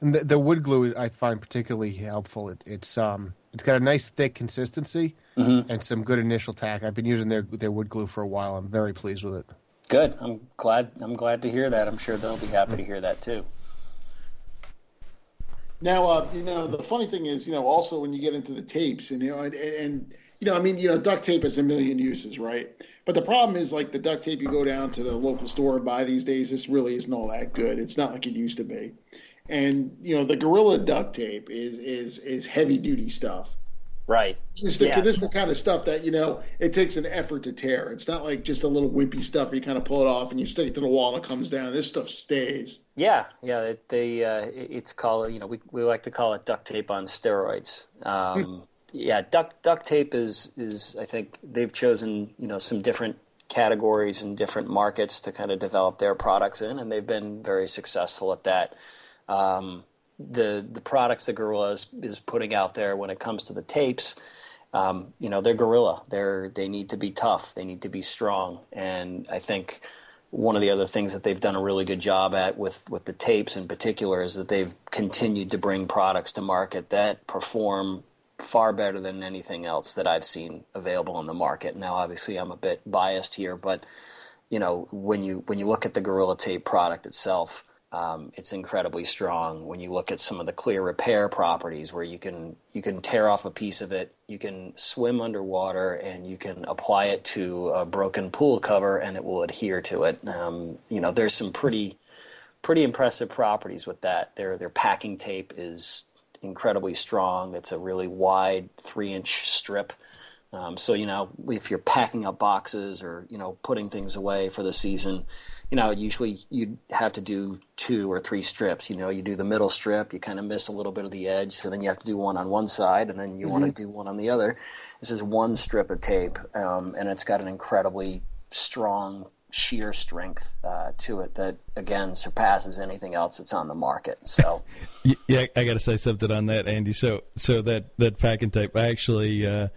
And the, the wood glue I find particularly helpful. It, it's um, it's got a nice thick consistency mm-hmm. and some good initial tack. I've been using their their wood glue for a while. I'm very pleased with it. Good. I'm glad. I'm glad to hear that. I'm sure they'll be happy to hear that too. Now, uh, you know, the funny thing is, you know, also when you get into the tapes, and you know, and, and you know, I mean, you know, duct tape has a million uses, right? But the problem is, like the duct tape you go down to the local store and buy these days, this really isn't all that good. It's not like it used to be. And you know, the Gorilla duct tape is is is heavy duty stuff. Right. This is, the, yeah. this is the kind of stuff that, you know, it takes an effort to tear. It's not like just a little wimpy stuff. You kind of pull it off and you stick it to the wall and it comes down. This stuff stays. Yeah. Yeah. It, they, uh, it's called, you know, we, we like to call it duct tape on steroids. Um, yeah. Duct, duct tape is, is, I think they've chosen, you know, some different categories and different markets to kind of develop their products in, and they've been very successful at that. Um, the the products that Gorilla is, is putting out there when it comes to the tapes, um, you know, they're gorilla. They're they need to be tough. They need to be strong. And I think one of the other things that they've done a really good job at with with the tapes in particular is that they've continued to bring products to market that perform far better than anything else that I've seen available on the market. Now, obviously, I'm a bit biased here, but you know, when you when you look at the Gorilla Tape product itself um, it's incredibly strong. When you look at some of the clear repair properties, where you can you can tear off a piece of it, you can swim underwater, and you can apply it to a broken pool cover, and it will adhere to it. Um, you know, there's some pretty pretty impressive properties with that. Their their packing tape is incredibly strong. It's a really wide three inch strip. Um, so you know, if you're packing up boxes or you know putting things away for the season, you know, usually you'd have to do two or three strips. You know, you do the middle strip, you kind of miss a little bit of the edge, so then you have to do one on one side, and then you mm-hmm. want to do one on the other. This is one strip of tape, um, and it's got an incredibly strong shear strength uh, to it that again surpasses anything else that's on the market. So, yeah, I got to say something on that, Andy. So, so that that packing tape, I actually, uh,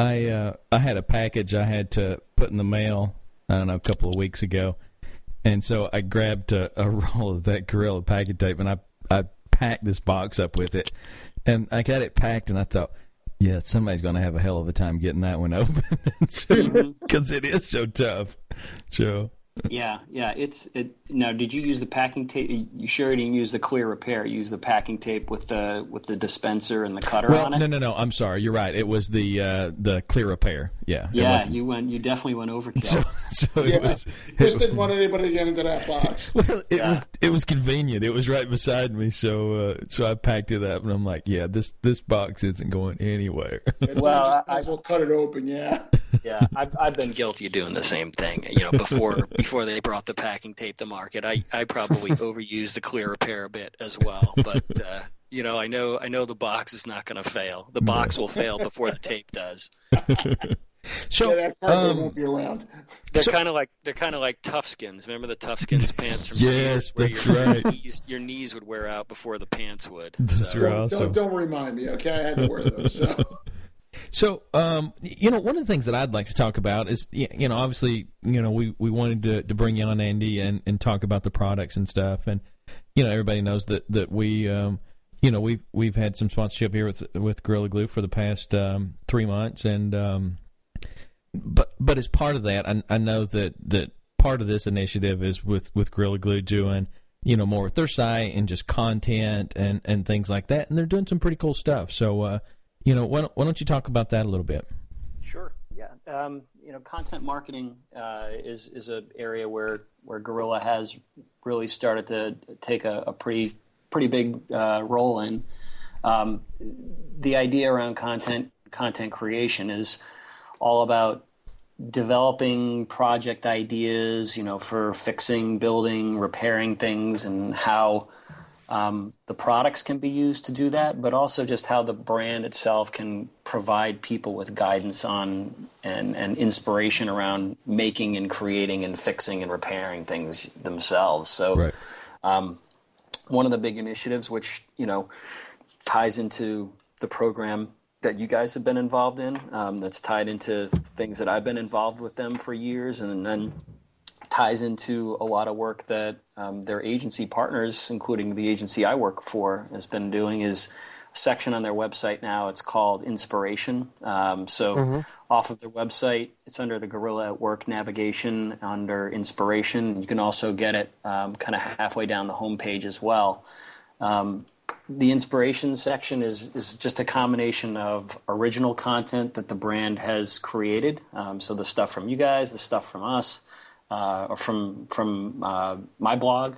I uh, I had a package I had to put in the mail. I don't know, a couple of weeks ago, and so I grabbed a, a roll of that Gorilla packing tape and I I packed this box up with it, and I got it packed, and I thought, yeah, somebody's going to have a hell of a time getting that one open because it is so tough. So yeah, yeah. It's it. Now, did you use the packing tape? You sure didn't use the clear repair? You used the packing tape with the with the dispenser and the cutter well, on it. No, no, no. I'm sorry. You're right. It was the uh, the clear repair. Yeah. Yeah. You went. You definitely went overkill. So, so yeah, it was. Chris didn't want anybody to get into that box. Well, it yeah. was it was convenient. It was right beside me, so uh, so I packed it up, and I'm like, yeah, this this box isn't going anywhere. Yeah, so well, I, I, will cut it open. Yeah yeah, I've, I've been guilty of doing the same thing. You know, before before they brought the packing tape to market, I, I probably overused the clear repair a bit as well. But uh, you know, I know I know the box is not going to fail. The box will fail before the tape does. So yeah, that um, won't be around. They're so, kind of like they're kind of like Toughskins. Remember the Toughskins pants from yes, Sears, where that's your, right. Knees, your knees would wear out before the pants would. That's so. Don't, don't, don't, remind me, okay? I had to wear those. So. So, um, you know, one of the things that I'd like to talk about is, you know, obviously, you know, we, we wanted to, to bring you on Andy and, and talk about the products and stuff. And, you know, everybody knows that, that we, um, you know, we've, we've had some sponsorship here with, with Gorilla Glue for the past, um, three months. And, um, but, but as part of that, I, I know that, that part of this initiative is with, with Gorilla Glue doing, you know, more with their site and just content and, and things like that. And they're doing some pretty cool stuff. So, uh, you know, why don't, why don't you talk about that a little bit? Sure. Yeah. Um, you know, content marketing uh, is is an area where where Gorilla has really started to take a, a pretty pretty big uh, role in. Um, the idea around content content creation is all about developing project ideas, you know, for fixing, building, repairing things, and how um, the products can be used to do that, but also just how the brand itself can provide people with guidance on and, and inspiration around making and creating and fixing and repairing things themselves. So, right. um, one of the big initiatives, which you know ties into the program that you guys have been involved in, um, that's tied into things that I've been involved with them for years, and then ties into a lot of work that um, their agency partners, including the agency I work for, has been doing. Is a section on their website now. It's called Inspiration. Um, so mm-hmm. off of their website, it's under the Gorilla at Work navigation under Inspiration. You can also get it um, kind of halfway down the homepage as well. Um, the inspiration section is is just a combination of original content that the brand has created. Um, so the stuff from you guys, the stuff from us, uh, or from from uh, my blog,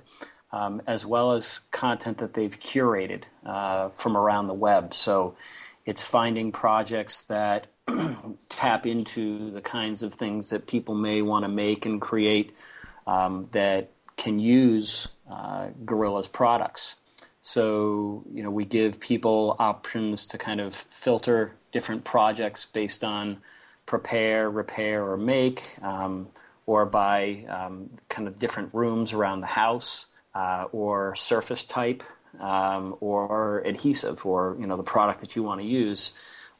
um, as well as content that they've curated uh, from around the web. So it's finding projects that tap into the kinds of things that people may want to make and create um, that can use uh, Gorilla's products. So you know we give people options to kind of filter different projects based on prepare, repair, or make. Um, or by um, kind of different rooms around the house, uh, or surface type, um, or adhesive, or you know the product that you want to use.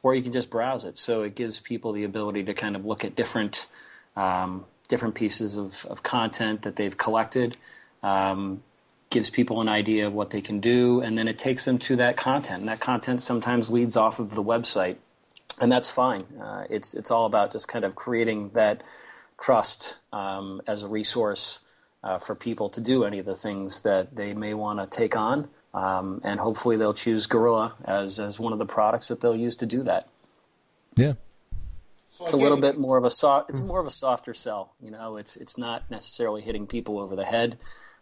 or you can just browse it. So it gives people the ability to kind of look at different um, different pieces of, of content that they've collected. Um, gives people an idea of what they can do, and then it takes them to that content. And that content sometimes leads off of the website, and that's fine. Uh, it's it's all about just kind of creating that trust um, as a resource uh, for people to do any of the things that they may want to take on. Um, and hopefully they'll choose Gorilla as, as one of the products that they'll use to do that. Yeah. It's a little bit more of a soft. It's more of a softer sell. You know, it's it's not necessarily hitting people over the head.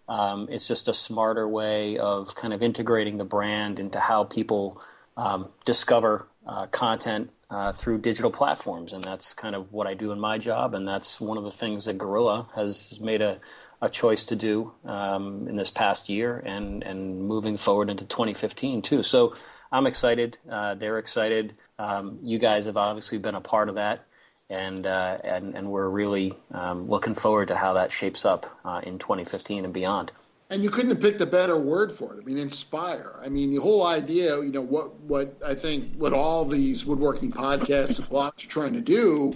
Um, it's just a smarter way of kind of integrating the brand into how people um, discover uh, content uh, through digital platforms, and that's kind of what I do in my job, and that's one of the things that Gorilla has made a a choice to do um, in this past year and and moving forward into 2015 too. So I'm excited. Uh, they're excited. Um, you guys have obviously been a part of that, and uh, and and we're really um, looking forward to how that shapes up uh, in 2015 and beyond. And you couldn't have picked a better word for it. I mean, inspire. I mean, the whole idea. You know what what I think what all these woodworking podcasts and blogs are trying to do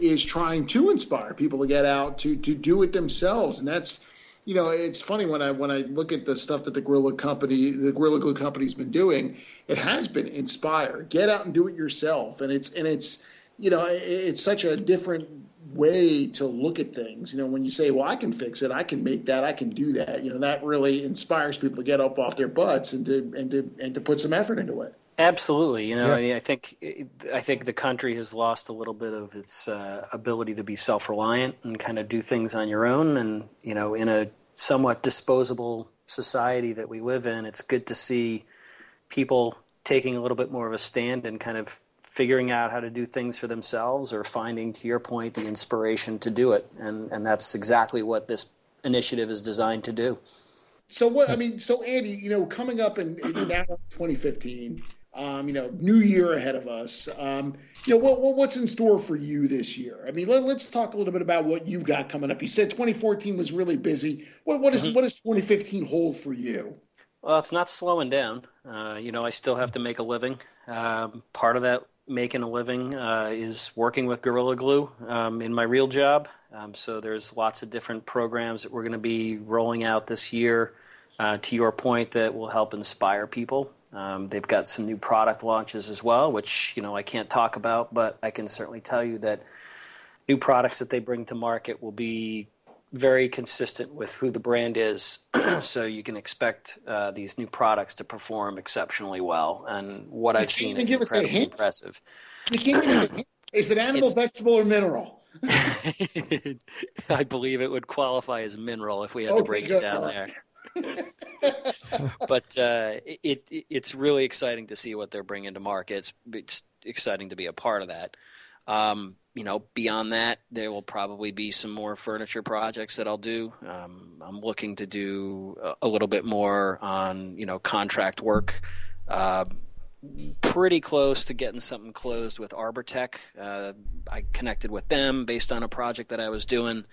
is trying to inspire people to get out to to do it themselves, and that's you know it's funny when I when I look at the stuff that the Gorilla Company the Gorilla Glue Company's been doing, it has been inspire. Get out and do it yourself, and it's and it's you know it's such a different way to look at things. You know, when you say, "Well, I can fix it, I can make that, I can do that," you know, that really inspires people to get up off their butts and to and to and to put some effort into it. Absolutely, you know, yeah. I, mean, I think I think the country has lost a little bit of its uh, ability to be self-reliant and kind of do things on your own, and you know, in a somewhat disposable society that we live in, it's good to see people taking a little bit more of a stand and kind of figuring out how to do things for themselves or finding, to your point, the inspiration to do it, and and that's exactly what this initiative is designed to do. So what I mean, so Andy, you know, coming up in, in now 2015 um, you know, new year ahead of us. Um, you know, what, what, what's in store for you this year? I mean, let, us talk a little bit about what you've got coming up. You said 2014 was really busy. What, what, is, mm-hmm. what does 2015 hold for you? Well, it's not slowing down. Uh, you know, I still have to make a living. Um, part of that making a living uh, is working with Gorilla Glue um, in my real job. Um, so there's lots of different programs that we're going to be rolling out this year. Uh, to your point, that will help inspire people. Um, they've got some new product launches as well, which you know I can't talk about, but I can certainly tell you that new products that they bring to market will be very consistent with who the brand is. so you can expect uh, these new products to perform exceptionally well. And what you I've seen is incredibly impressive. You can't Is it animal, it's, vegetable, or mineral? I believe it would qualify as mineral if we had okay, to break it down there. but uh, it, it, it's really exciting to see what they're bringing to market. It's, it's exciting to be a part of that. Um, you know, beyond that, there will probably be some more furniture projects that I'll do. Um, I'm looking to do a, little bit more on you know contract work. Uh, pretty close to getting something closed with Arbortech. Uh, I connected with them based on a project that I was doing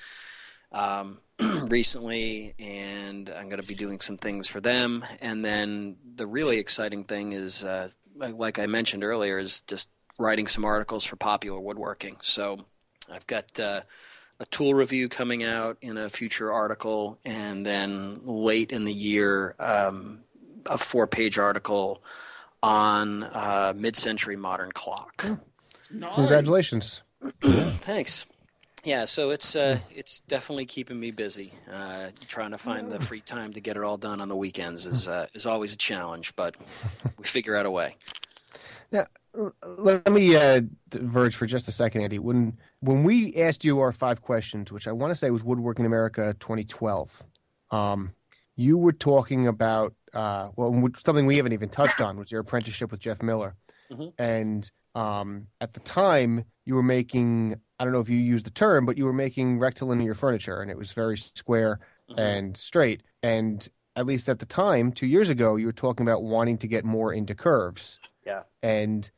um, recently, and I'm going to be doing some things for them. And then the really exciting thing is, uh, like I mentioned earlier, is just writing some articles for Popular Woodworking. So I've got uh, a tool review coming out in a future article, and then late in the year, um, a four-page article on uh, mid-century modern clock. Nice. Congratulations! Thanks. Yeah, so it's uh, it's definitely keeping me busy. Uh, trying to find the free time to get it all done on the weekends is uh, is always a challenge, but we figure out a way. Yeah, let me uh, diverge for just a second, Andy. When when we asked you our five questions, which I want to say was Woodworking America 2012, um, you were talking about uh, well, something we haven't even touched on was your apprenticeship with Jeff Miller, mm-hmm. and um, at the time you were making I don't know if you used the term, but you were making rectilinear furniture and it was very square mm-hmm. and straight. And at least at the time, two years ago, you were talking about wanting to get more into curves. Yeah. And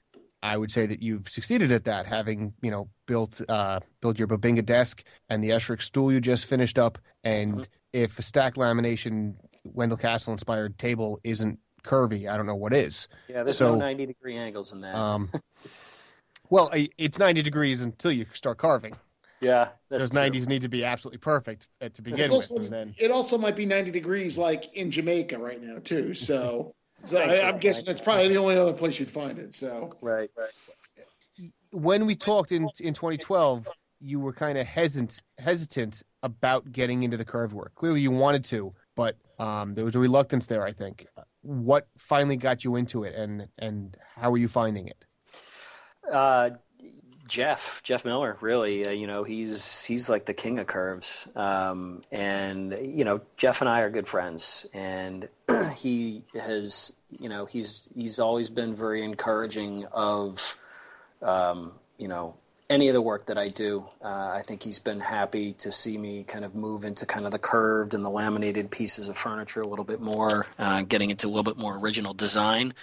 I would say that you've succeeded at that, having you know built uh, built your Bubinga desk and the Esherick stool you just finished up. And mm-hmm. if a stack lamination Wendell Castle inspired table isn't curvy, I don't know what is. Yeah, there's so, no ninety degree angles in that. Um, Well, it's 90 degrees until you start carving. Yeah, that's Those true. 90s need to be absolutely perfect at, to begin It's with. also, And then, it also might be 90 degrees like in Jamaica right now too. So, so Thanks I, I'm guessing Mike. that's probably the only other place you'd find it. So Right, right. when we talked in in 2012, you were kind of hesitant hesitant about getting into the curve work. Clearly, you wanted to, but um, there was a reluctance there. I think. What finally got you into it, and and how are you finding it? Uh, Jeff, Jeff Miller, really, uh, you know, he's he's like the king of curves, um, and you know, Jeff and I are good friends, and he has, you know, he's he's always been very encouraging of, um, you know, any of the work that I do. Uh, I think he's been happy to see me kind of move into kind of the curved and the laminated pieces of furniture a little bit more, uh, getting into a little bit more original design.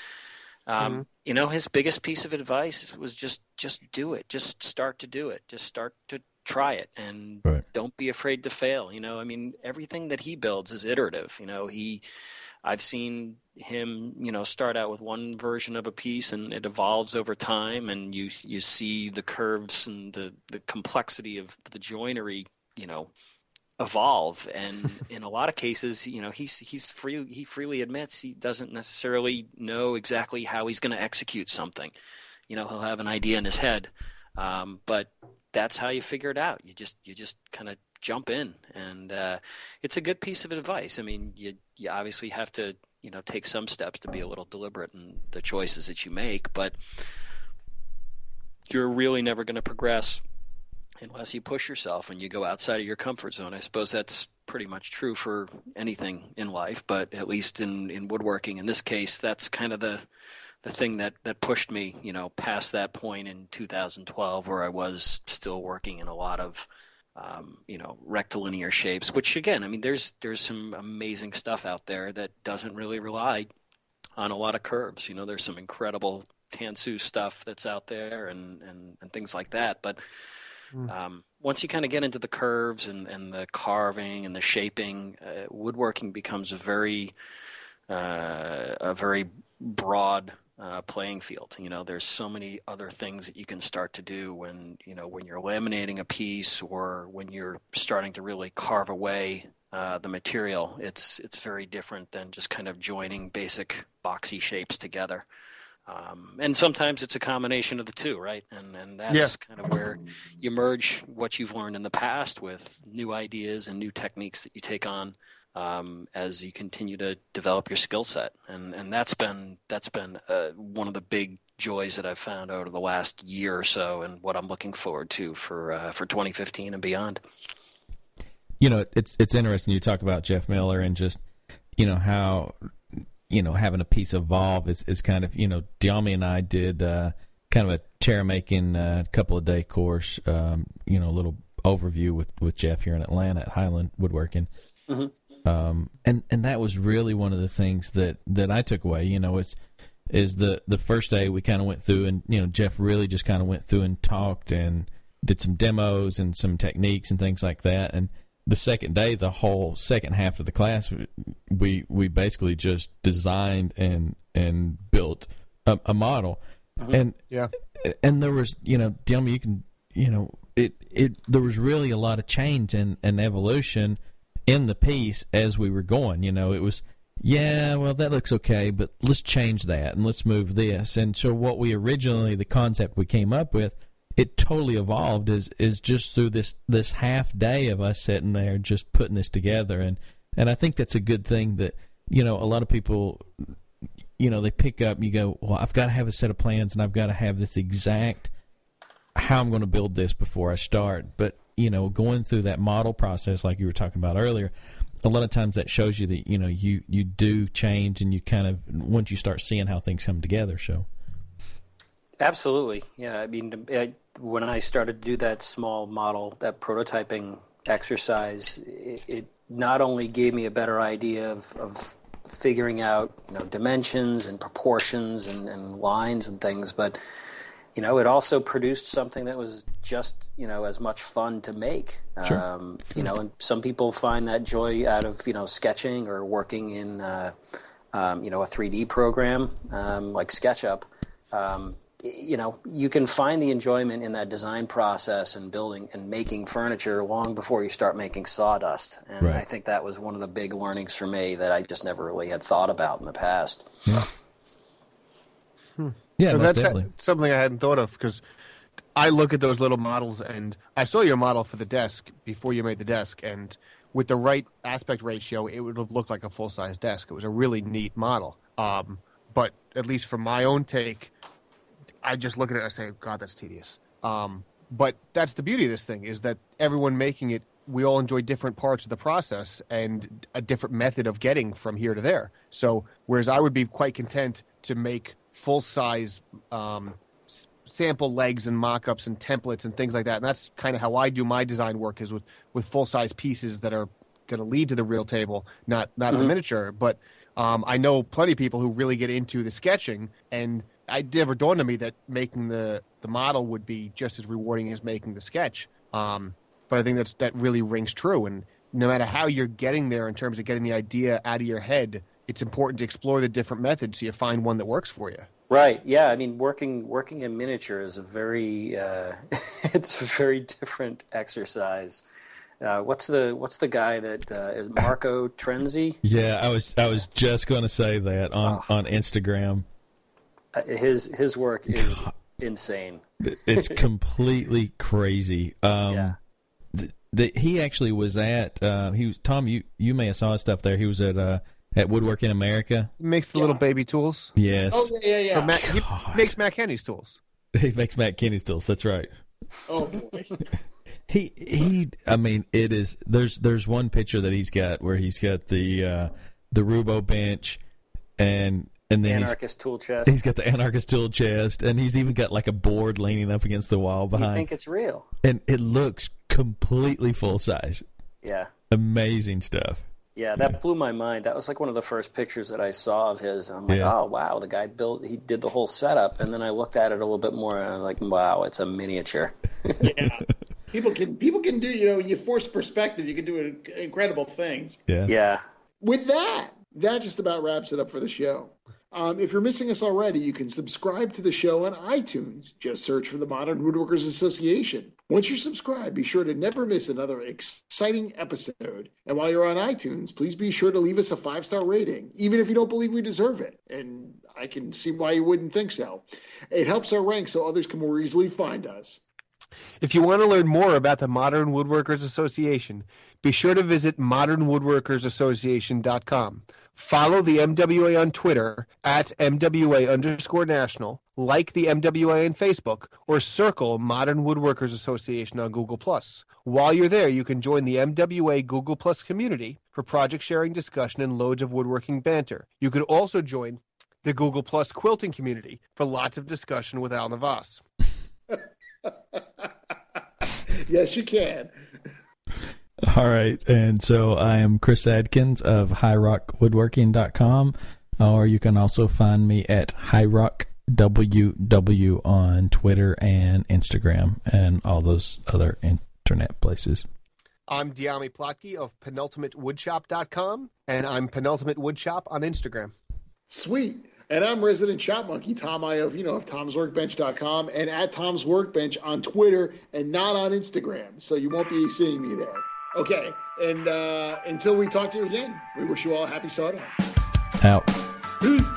Um, You know, his biggest piece of advice was just just do it. Just start to do it. Just start to try it, and Right. don't be afraid to fail. You know, I mean, everything that he builds is iterative. You know, he, I've seen him, you know, start out with one version of a piece, and it evolves over time, and you you see the curves and the the complexity of the joinery. You know, evolve. And in a lot of cases you know he's he's free he freely admits he doesn't necessarily know exactly how he's going to execute something. You know he'll have an idea in his head um, but that's how you figure it out. You just you just kind of jump in. And uh, it's a good piece of advice. I mean you you obviously have to you know take some steps to be a little deliberate in the choices that you make but you're really never going to progress unless you push yourself and you go outside of your comfort zone. I suppose that's pretty much true for anything in life, but at least in, in woodworking, in this case, that's kind of the the thing that, that pushed me, you know, past that point in 2012 where I was still working in a lot of, um, you know, rectilinear shapes. Which again, I mean, there's there's some amazing stuff out there that doesn't really rely on a lot of curves. You know, there's some incredible Tansu stuff that's out there and, and, and things like that, but um, once you kind of get into the curves and, and the carving and the shaping, uh, woodworking becomes a very uh, a very broad uh, playing field. You know, there's so many other things that you can start to do when you know when you're laminating a piece or when you're starting to really carve away uh, the material. It's it's very different than just kind of joining basic boxy shapes together. Um, and sometimes it's a combination of the two, right? And and that's kind of where you merge what you've learned in the past with new ideas and new techniques that you take on um, as you continue to develop your skill set. And and that's been that's been uh, one of the big joys that I've found over the last year or so, and what I'm looking forward to for uh, for 2015 and beyond. you know, it's it's interesting you talk about Jeff Miller and just you know how you know having a piece evolve is is kind of you know Dyami and I did uh, kind of a chair making uh, couple of day course, um, you know, a little overview with with Jeff here in Atlanta at Highland Woodworking. Um, and and that was really one of the things that that I took away. You know, it's is the the first day we kind of went through and you know Jeff really just kind of went through and talked and did some demos and some techniques and things like that. And the second day, the whole second half of the class, we we basically just designed and and built a, a model. Mm-hmm. And Yeah. and there was you know tell me you can you know it it there was really a lot of change and, and evolution in the piece as we were going you know it was yeah well that looks okay but let's change that and let's move this and so what we originally the concept we came up with it totally evolved is is just through this this half day of us sitting there just putting this together and and I think that's a good thing that you know a lot of people you know they pick up you go well I've got to have a set of plans and I've got to have this exact how I'm going to build this before I start but you know going through that model process like you were talking about earlier a lot of times that shows you that you know you you do change and you kind of once you start seeing how things come together so Absolutely. Yeah. I mean, I, when I started to do that small model, that prototyping exercise, it, it not only gave me a better idea of, of figuring out, you know, dimensions and proportions and, and lines and things, but, you know, it also produced something that was just, you know, as much fun to make. Sure. Um, you know, and some people find that joy out of, you know, sketching or working in, uh, um, you know, a 3D program um, like SketchUp. You know, you can find the enjoyment in that design process and building and making furniture long before you start making sawdust. And Right. I think that was one of the big learnings for me that I just never really had thought about in the past. Yeah, So most that's definitely. something I hadn't thought of because I look at those little models and I saw your model for the desk before you made the desk, and with the right aspect ratio, it would have looked like a full size desk. It was a really neat model. Um, but at least from my own take, I just look at it and I say, God, that's tedious. Um, but that's the beauty of this thing is that everyone making it, we all enjoy different parts of the process and a different method of getting from here to there. So, whereas I would be quite content to make full size um, s- sample legs and mock-ups and templates and things like that, and that's kind of how I do my design work is with with full size pieces that are going to lead to the real table, not not the miniature. But um, I know plenty of people who really get into the sketching, and it never dawned on me that making the the model would be just as rewarding as making the sketch. Um, but I think that's that really rings true, and no matter how you're getting there in terms of getting the idea out of your head, it's important to explore the different methods so you find one that works for you. Right. Yeah. I mean, working working in miniature is a very uh, it's a very different exercise. Uh, what's the what's the guy that uh, is Marco Terenzi? Yeah, I was I was just going to say that on Oh. on Instagram. Uh, his his work is insane. It's completely crazy. Um, Yeah. th- the, he actually was at uh, he was Tom. You you may have saw his stuff there. He was at uh, at Woodworking America. He makes the little baby tools. Yes, Oh yeah, yeah, yeah. For Matt, he makes Matt Kenney's tools. he makes Matt Kenney's tools. That's right. Oh boy. He he. I mean, it is. There's there's one picture that he's got where he's got the uh, the Roubo bench, and and then Anarchist tool chest. he's got the anarchist tool chest, and he's even got like a board leaning up against the wall behind. You behind, think it's real? and it looks completely full size. Yeah. Amazing stuff. Yeah, that blew my mind. That was like one of the first pictures that I saw of his. I'm like, Yeah. oh wow, the guy built, he did the whole setup, and then I looked at it a little bit more, and I'm like, wow, it's a miniature. yeah. People can people can do you know you force perspective. You can do incredible things. Yeah. Yeah, With that, that just about wraps it up for the show. Um, if you're missing us already, you can subscribe to the show on iTunes. Just search for the Modern Woodworkers Association. Once you're subscribed, be sure to never miss another exciting episode. And while you're on iTunes, please be sure to leave us a five star rating, even if you don't believe we deserve it. And I can see why you wouldn't think so. It helps our rank so others can more easily find us. If you want to learn more about the Modern Woodworkers Association, be sure to visit modernwoodworkersassociation.com. Follow the MWA on Twitter at MWA underscore national, like the MWA on Facebook, or circle Modern Woodworkers Association on Google While you're there, you can join the MWA Google Plus community for project sharing discussion and loads of woodworking banter. You could also join the Google Plus quilting community for lots of discussion with Al Navas. Yes, you can. All right. And so I am Chris Adkins of highrockwoodworking.com, or you can also find me at highrockWW on Twitter and Instagram and all those other internet places. I'm Dyami Plotke of penultimatewoodshop.com, and I'm Penultimate Woodshop on Instagram. Sweet. And I'm resident shop monkey, Tom Iovino of Tom'sWorkbench.com and at Tom's Workbench on Twitter and not on Instagram. So you won't be seeing me there. Okay. And uh, until we talk to you again, we wish you all happy sawdust. Out. Peace.